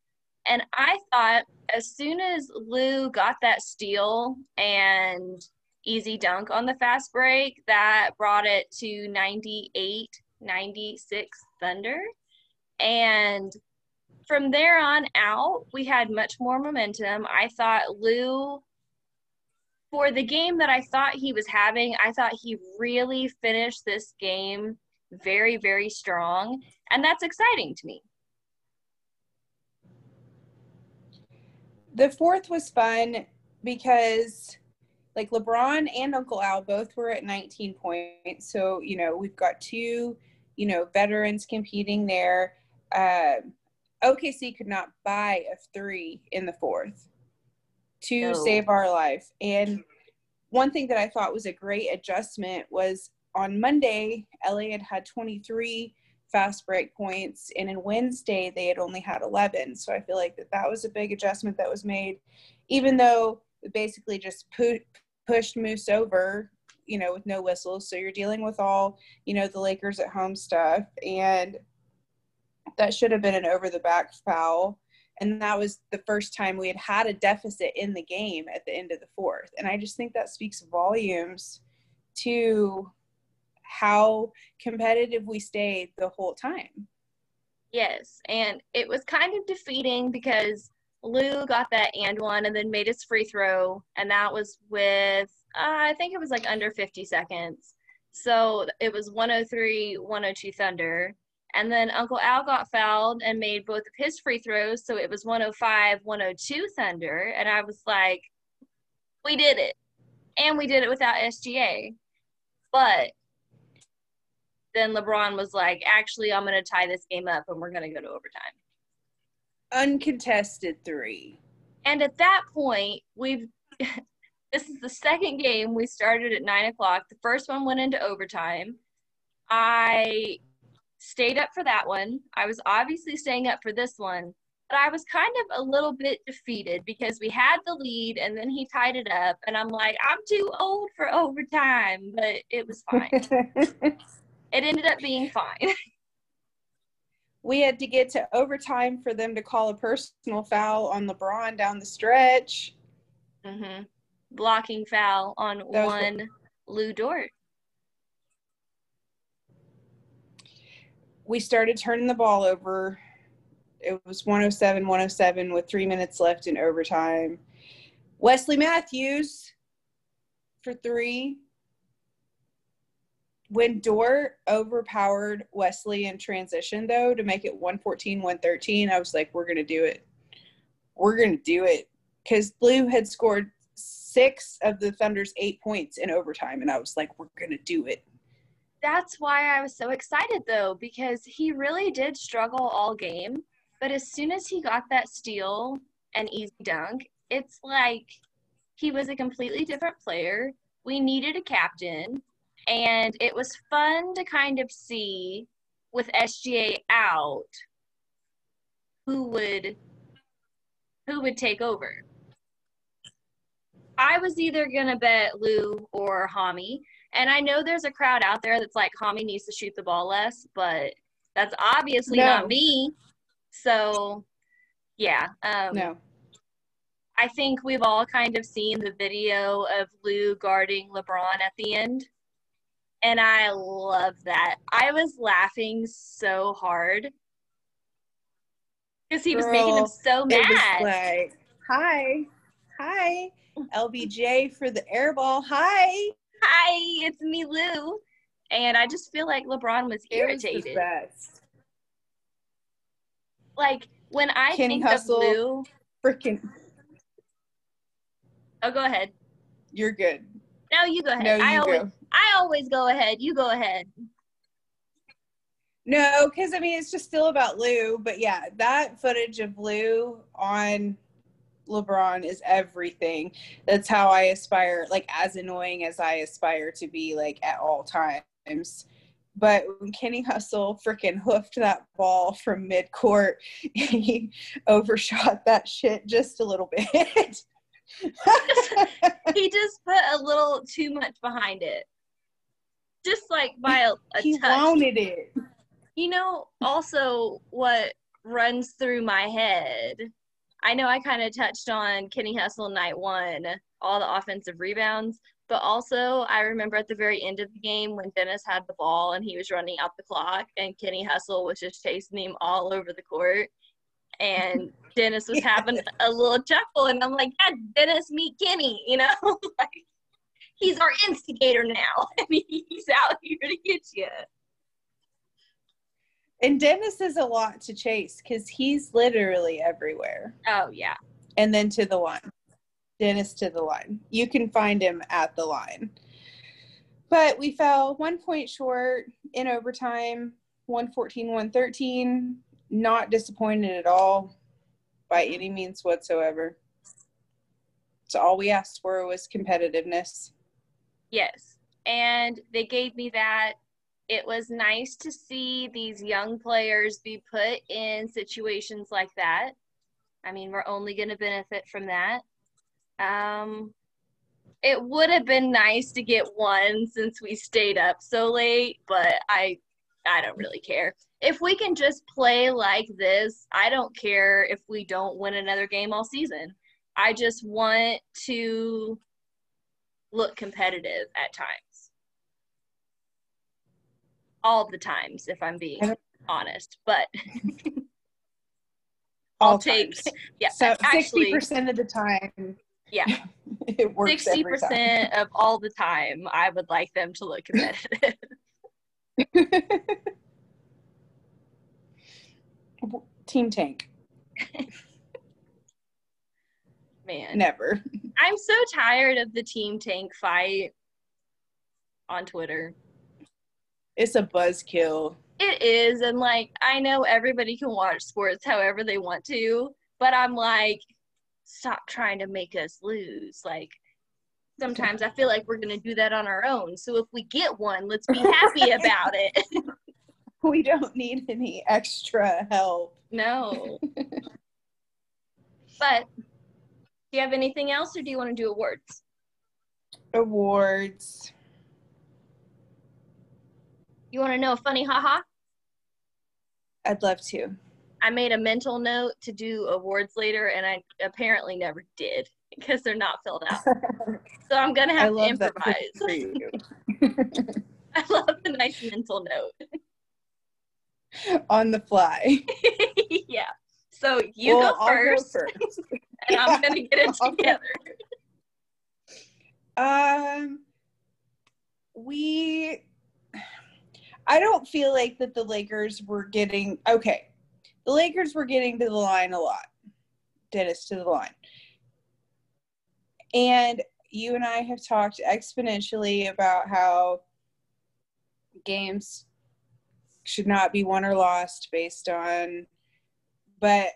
And I thought as soon as Lou got that steal and easy dunk on the fast break, that brought it to 98 96 Thunder. And from there on out, we had much more momentum. I thought Lou for the game that I thought he was having, I thought he really finished this game very, very strong. And that's exciting to me. The fourth was fun because, like, LeBron and Uncle Al both were at 19 points. So, you know, we've got two you know, veterans competing there. Uh, OKC could not buy a three in the fourth to No. save our life. And one thing that I thought was a great adjustment was on Monday, LA had had 23 fast break points, and in Wednesday they had only had 11. So I feel like that that was a big adjustment that was made, even though it basically just pu- pushed Moose over, you know, with no whistles. So you're dealing with all, you know, the Lakers at home stuff, and that should have been an over the back foul. And that was the first time we had had a deficit in the game at the end of the fourth. And I just think that speaks volumes to how competitive we stayed the whole time. Yes, and it was kind of defeating because Lou got that and one and then made his free throw, and that was with uh, I think it was like under 50 seconds. So it was 103 102 Thunder. And then Uncle Al got fouled and made both of his free throws, so it was 105 102 Thunder. And I was like, we did it. And we did it without SGA. But then LeBron was like, actually, I'm going to tie this game up and we're going to go to overtime. Uncontested three. And at that point, we've this is the second game. We started at nine o'clock. The first one went into overtime. I stayed up for that one. I was obviously staying up for this one, but I was kind of a little bit defeated because we had the lead and then he tied it up. And I'm like, I'm too old for overtime, but it was fine. it ended up being fine. we had to get to overtime for them to call a personal foul on LeBron down the stretch. hmm Blocking foul on one Lou Dort. We started turning the ball over. It was 107 107 with three minutes left in overtime. Wesley Matthews for three. When Dort overpowered Wesley in transition, though, to make it 114 113, I was like, we're going to do it. We're going to do it. Because Blue had scored six of the Thunder's eight points in overtime. And I was like, we're going to do it. That's why I was so excited though, because he really did struggle all game. But as soon as he got that steal and easy dunk, it's like he was a completely different player. We needed a captain, and it was fun to kind of see with SGA out who would who would take over. I was either gonna bet Lou or Hami, and I know there's a crowd out there that's like Hami needs to shoot the ball less, but that's obviously No. not me. So, yeah. Um, No. I think we've all kind of seen the video of Lou guarding LeBron at the end. And I love that. I was laughing so hard because he was making him so mad. like, hi, hi, LBJ for the air ball. Hi. Hi, it's me, Lou. And I just feel like LeBron was was irritated. best. like when I Kenny think Hustle. of Lou, Freaking, oh, go ahead. you're good. No, you go ahead. No, you I always, go. I always go ahead. You go ahead. No, because I mean, it's just still about Lou. But yeah, that footage of Lou on LeBron is everything. That's how I aspire, like, as annoying as I aspire to be, like, at all times. But when Kenny Hustle freaking hoofed that ball from mid court, he overshot that shit just a little bit. He just put a little too much behind it, just like by a, a he touch. wanted it. You know, also what runs through my head. I know I kind of touched on Kenny Hustle night one, all the offensive rebounds, but also I remember at the very end of the game when Dennis had the ball and he was running out the clock and Kenny Hustle was just chasing him all over the court. And Dennis was having a little chuckle, and I'm like, "Yeah, Dennis, meet Kenny." You know, like he's our instigator now, and he's out here to get you. And Dennis is a lot to chase because he's literally everywhere. Oh yeah, And then to the line. Dennis to the line. You can find him at the line. But we fell one point short in overtime. 114, 113. Not disappointed at all by any means whatsoever. So all we asked for was competitiveness. Yes. And they gave me that. It was nice to see these young players be put in situations like that. I mean, we're only going to benefit from that. Um, it would have been nice to get one since we stayed up so late, but I I don't really care. If we can just play like this, I don't care if we don't win another game all season. I just want to look competitive at times. All the times, if I'm being honest, but All I'll take times. yeah. So actually, sixty percent of the time, Yeah. it works sixty percent of all the time, I would like them to look competitive. Team Tank, Man, never. I'm so tired of the Team Tank fight on Twitter. It's a buzzkill. It is, and like I know everybody can watch sports however they want to, but I'm like, stop trying to make us lose. Like sometimes I feel like we're gonna do that on our own. So if we get one, let's be happy about it. We don't need any extra help. no. But do you have anything else or do you want to do awards? Awards. You want to know a funny haha? I'd love to. I made a mental note to do awards later and I apparently never did because they're not filled out. So I'm gonna have to improvise. for you. I love the nice mental note. On the fly. yeah. So you Well, go I'll first, first. and I'm gonna get it together. Um, we. I don't feel like that the Lakers were getting okay. The Lakers were getting to the line a lot. Dennis to the line. And you and I have talked exponentially about how games should not be won or lost based on but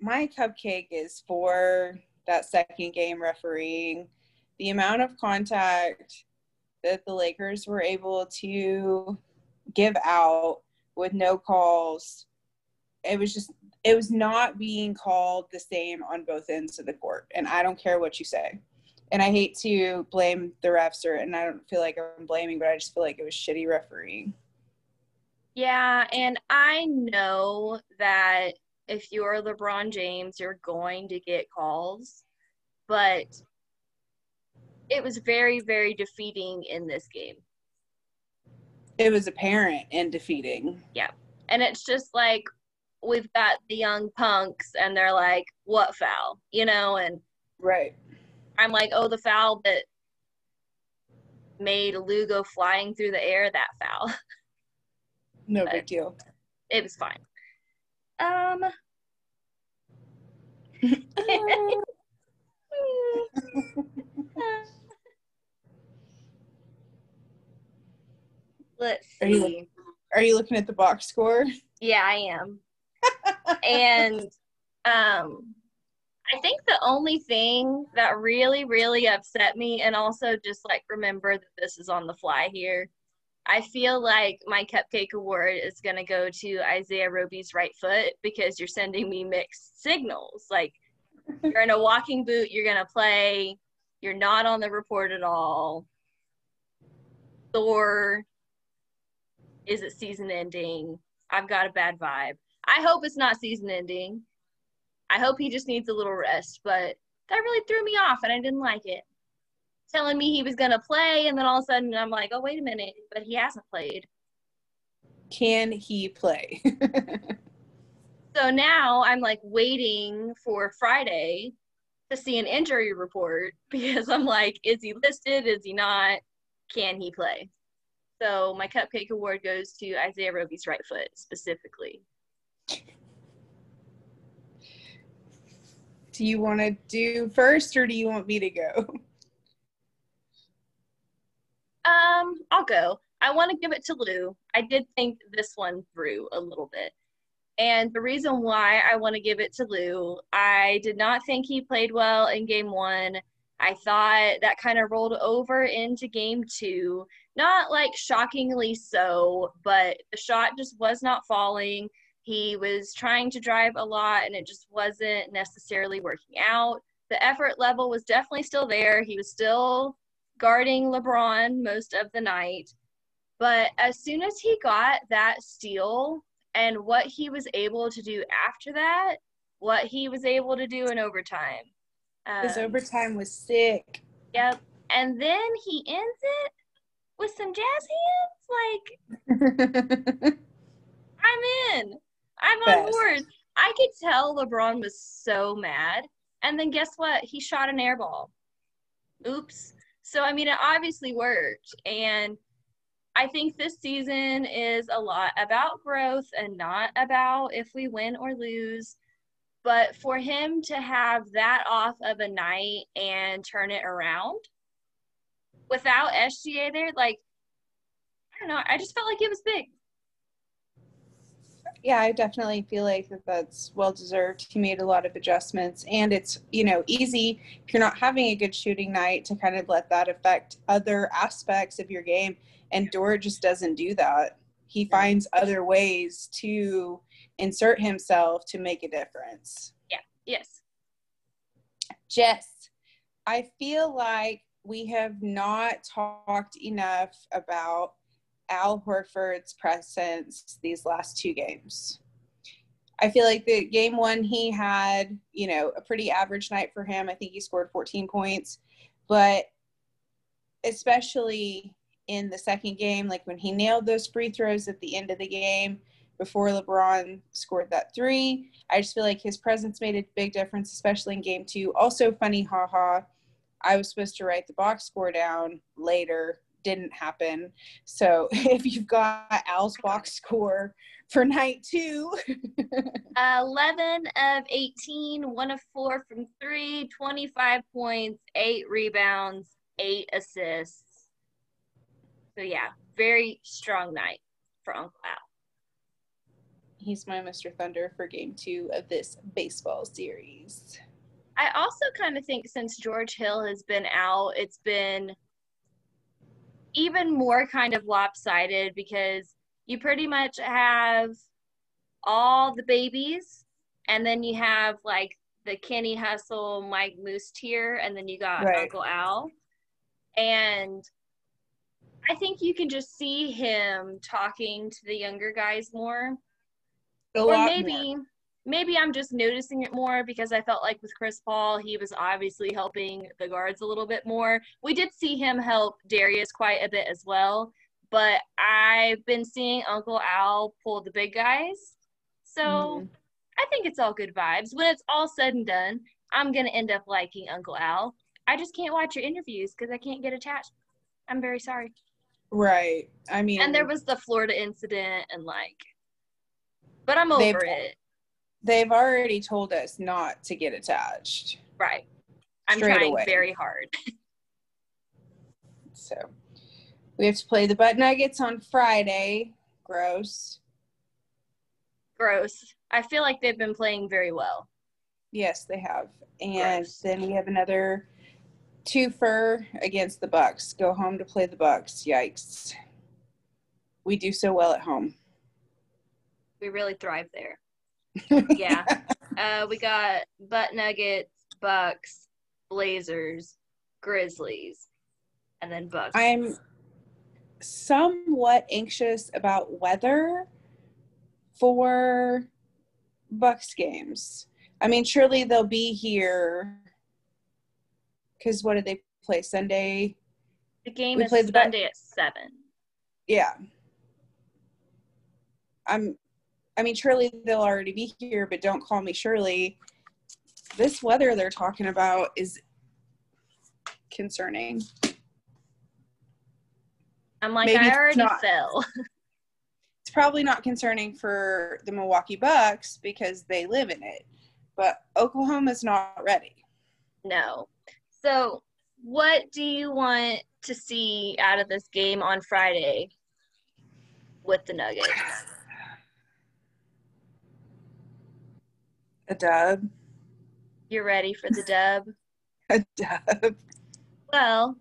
my cupcake is for that second game refereeing the amount of contact that the Lakers were able to give out with no calls, it was just, it was not being called the same on both ends of the court. And I don't care what you say. And I hate to blame the refs, or, and I don't feel like I'm blaming, but I just feel like it was shitty refereeing. Yeah, and I know that if you're LeBron James, you're going to get calls, but it was very, very defeating in this game. It was apparent and defeating. Yeah. And it's just like we've got the young punks, and they're like, "What foul?" You know, and Right. I'm like, "Oh, the foul that made Lou go flying through the air, that foul." No But- big deal. it was fine. Um, let's Are you. Are you looking at the box score? Yeah, I am. and um I think the only thing that really, really upset me, and also just like remember that this is on the fly here. I feel like my cupcake award is going to go to Isaiah Roby's right foot because you're sending me mixed signals. Like, you're in a walking boot, you're going to play, you're not on the report at all. Thor, is it season ending? I've got a bad vibe. I hope it's not season ending. I hope he just needs a little rest, but that really threw me off and I didn't like it. Telling me he was going to play, and then all of a sudden I'm like, oh, wait a minute, but he hasn't played. Can he play? So now I'm like waiting for Friday to see an injury report because I'm like, is he listed? Is he not? Can he play? So my cupcake award goes to Isaiah Roby's right foot specifically. do you want to do first or do you want me to go? Um, I'll go. I want to give it to Lou. I did think this one through a little bit. And the reason why I want to give it to Lou, I did not think he played well in game one. I thought that kind of rolled over into game two. Not like shockingly so, but the shot just was not falling. He was trying to drive a lot and it just wasn't necessarily working out. The effort level was definitely still there. He was still guarding LeBron most of the night. But as soon as he got that steal and what he was able to do after that, what he was able to do in overtime. Um, His overtime was sick. Yep. And then he ends it with some jazz hands. Like, I'm in. I'm Best. on board. I could tell LeBron was so mad. And then guess what? He shot an air ball. Oops. So, I mean, it obviously worked. And I think this season is a lot about growth and not about if we win or lose. But for him to have that off of a night and turn it around without SGA there, like, I don't know, I just felt like it was big. Yeah, I definitely feel like that that's well deserved. He made a lot of adjustments, and it's you know easy if you're not having a good shooting night to kind of let that affect other aspects of your game. And Dort just doesn't do that. He finds other ways to insert himself to make a difference. Yeah. Yes. Jess, I feel like we have not talked enough about Al Horford's presence these last two games. I feel like the game one he had, you know, a pretty average night for him. I think he scored 14 points, but especially in the second game, like when he nailed those free throws at the end of the game before LeBron scored that three. I just feel like his presence made a big difference, especially in game two. Also, funny, haha. I was supposed to write the box score down later, didn't happen. So if you've got Al's box score for night two, 11 of 18, one of four from three, 25 points, eight rebounds, eight assists. So yeah, very strong night for Uncle Al. He's my Mr. Thunder for game two of this baseball series. I also kind of think since George Hill has been out, it's been even more kind of lopsided because you pretty much have all the babies and then you have like the Kenny Hustle, Mike Moose tier, and then you got right. Uncle Al. And I think you can just see him talking to the younger guys more. A or maybe more. Maybe I'm just noticing it more because I felt like with Chris Paul, he was obviously helping the guards a little bit more. We did see him help Darius quite a bit as well, but I've been seeing Uncle Al pull the big guys. So mm-hmm. I think it's all good vibes. When it's all said and done, I'm going to end up liking Uncle Al. I just can't watch your interviews because I can't get attached. I'm very sorry. Right. I mean, and there was the Florida incident, and like, but I'm over it. They've already told us not to get attached. Right. I'm trying away. very hard. so we have to play the Butt Nuggets on Friday. Gross. Gross. I feel like they've been playing very well. Yes, they have. And Gross. then we have another twofer against the Bucks. Go home to play the Bucks. Yikes. We do so well at home. We really thrive there. Yeah. Uh, we got Butt Nuggets, Bucks, Blazers, Grizzlies, and then Bucks. I'm somewhat anxious about weather for Bucks games. I mean, surely they'll be here because what did they play Sunday? The game we is played Sunday the, at seven. Yeah. I'm. I mean, surely they'll already be here, but don't call me Shirley. This weather they're talking about is concerning. I'm like, Maybe I already not, fell. it's probably not concerning for the Milwaukee Bucks because they live in it, but Oklahoma's not ready. No, so, what do you want to see out of this game on Friday? with the Nuggets. A dub. You're ready for the dub? A dub. Well,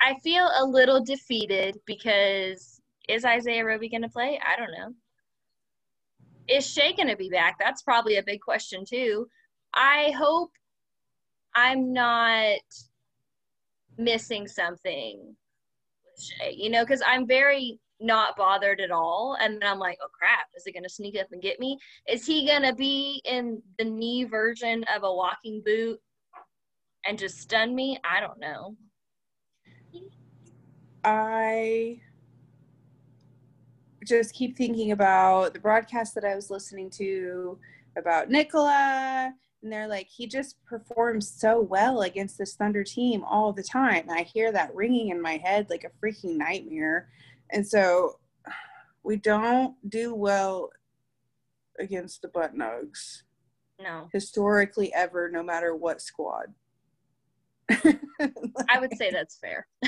I feel a little defeated because is Isaiah Roby going to play? I don't know. Is Shai going to be back? That's probably a big question, too. I hope I'm not missing something with you know, because I'm very not bothered at all. And then I'm like, oh crap, is it to sneak up and get me? Is he to be in the knee version of a walking boot and just stun me? I don't know. I just keep thinking about the broadcast that I was listening to about Nikola. And they're like, he just performs so well against this Thunder team all the time. I hear that ringing in my head like a freaking nightmare. And so we don't do well against the butt nugs No, historically ever, no matter what squad. I would say that's fair.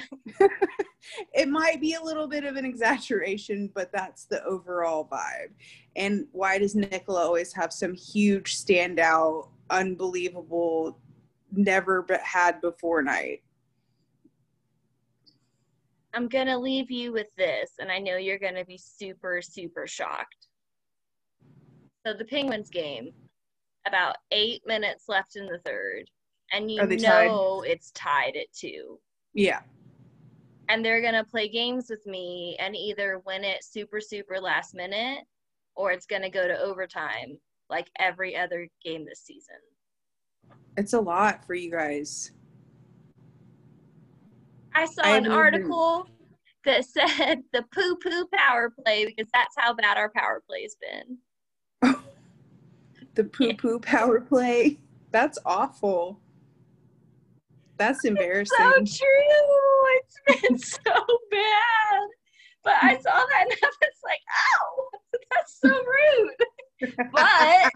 it might be a little bit of an exaggeration, but that's the overall vibe. And why does Nikola always have some huge standout, unbelievable, never but had before night? I'm going to leave you with this, and I know you're going to be super, super shocked. So, the Penguins game, about eight minutes left in the third, and you they tied? know it's tied at two. Yeah. And they're going to play games with me and either win it super, super last minute or it's going to go to overtime like every other game this season. It's a lot for you guys. I saw I an article that said the poo poo power play because that's how bad our power play's been. The poo poo power play. That's awful. That's embarrassing. So true. It's been so bad. But I saw that and I was like, ow, that's so rude. But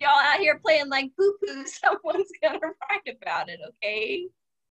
y'all out here playing like poo poo, someone's gonna write about it, okay?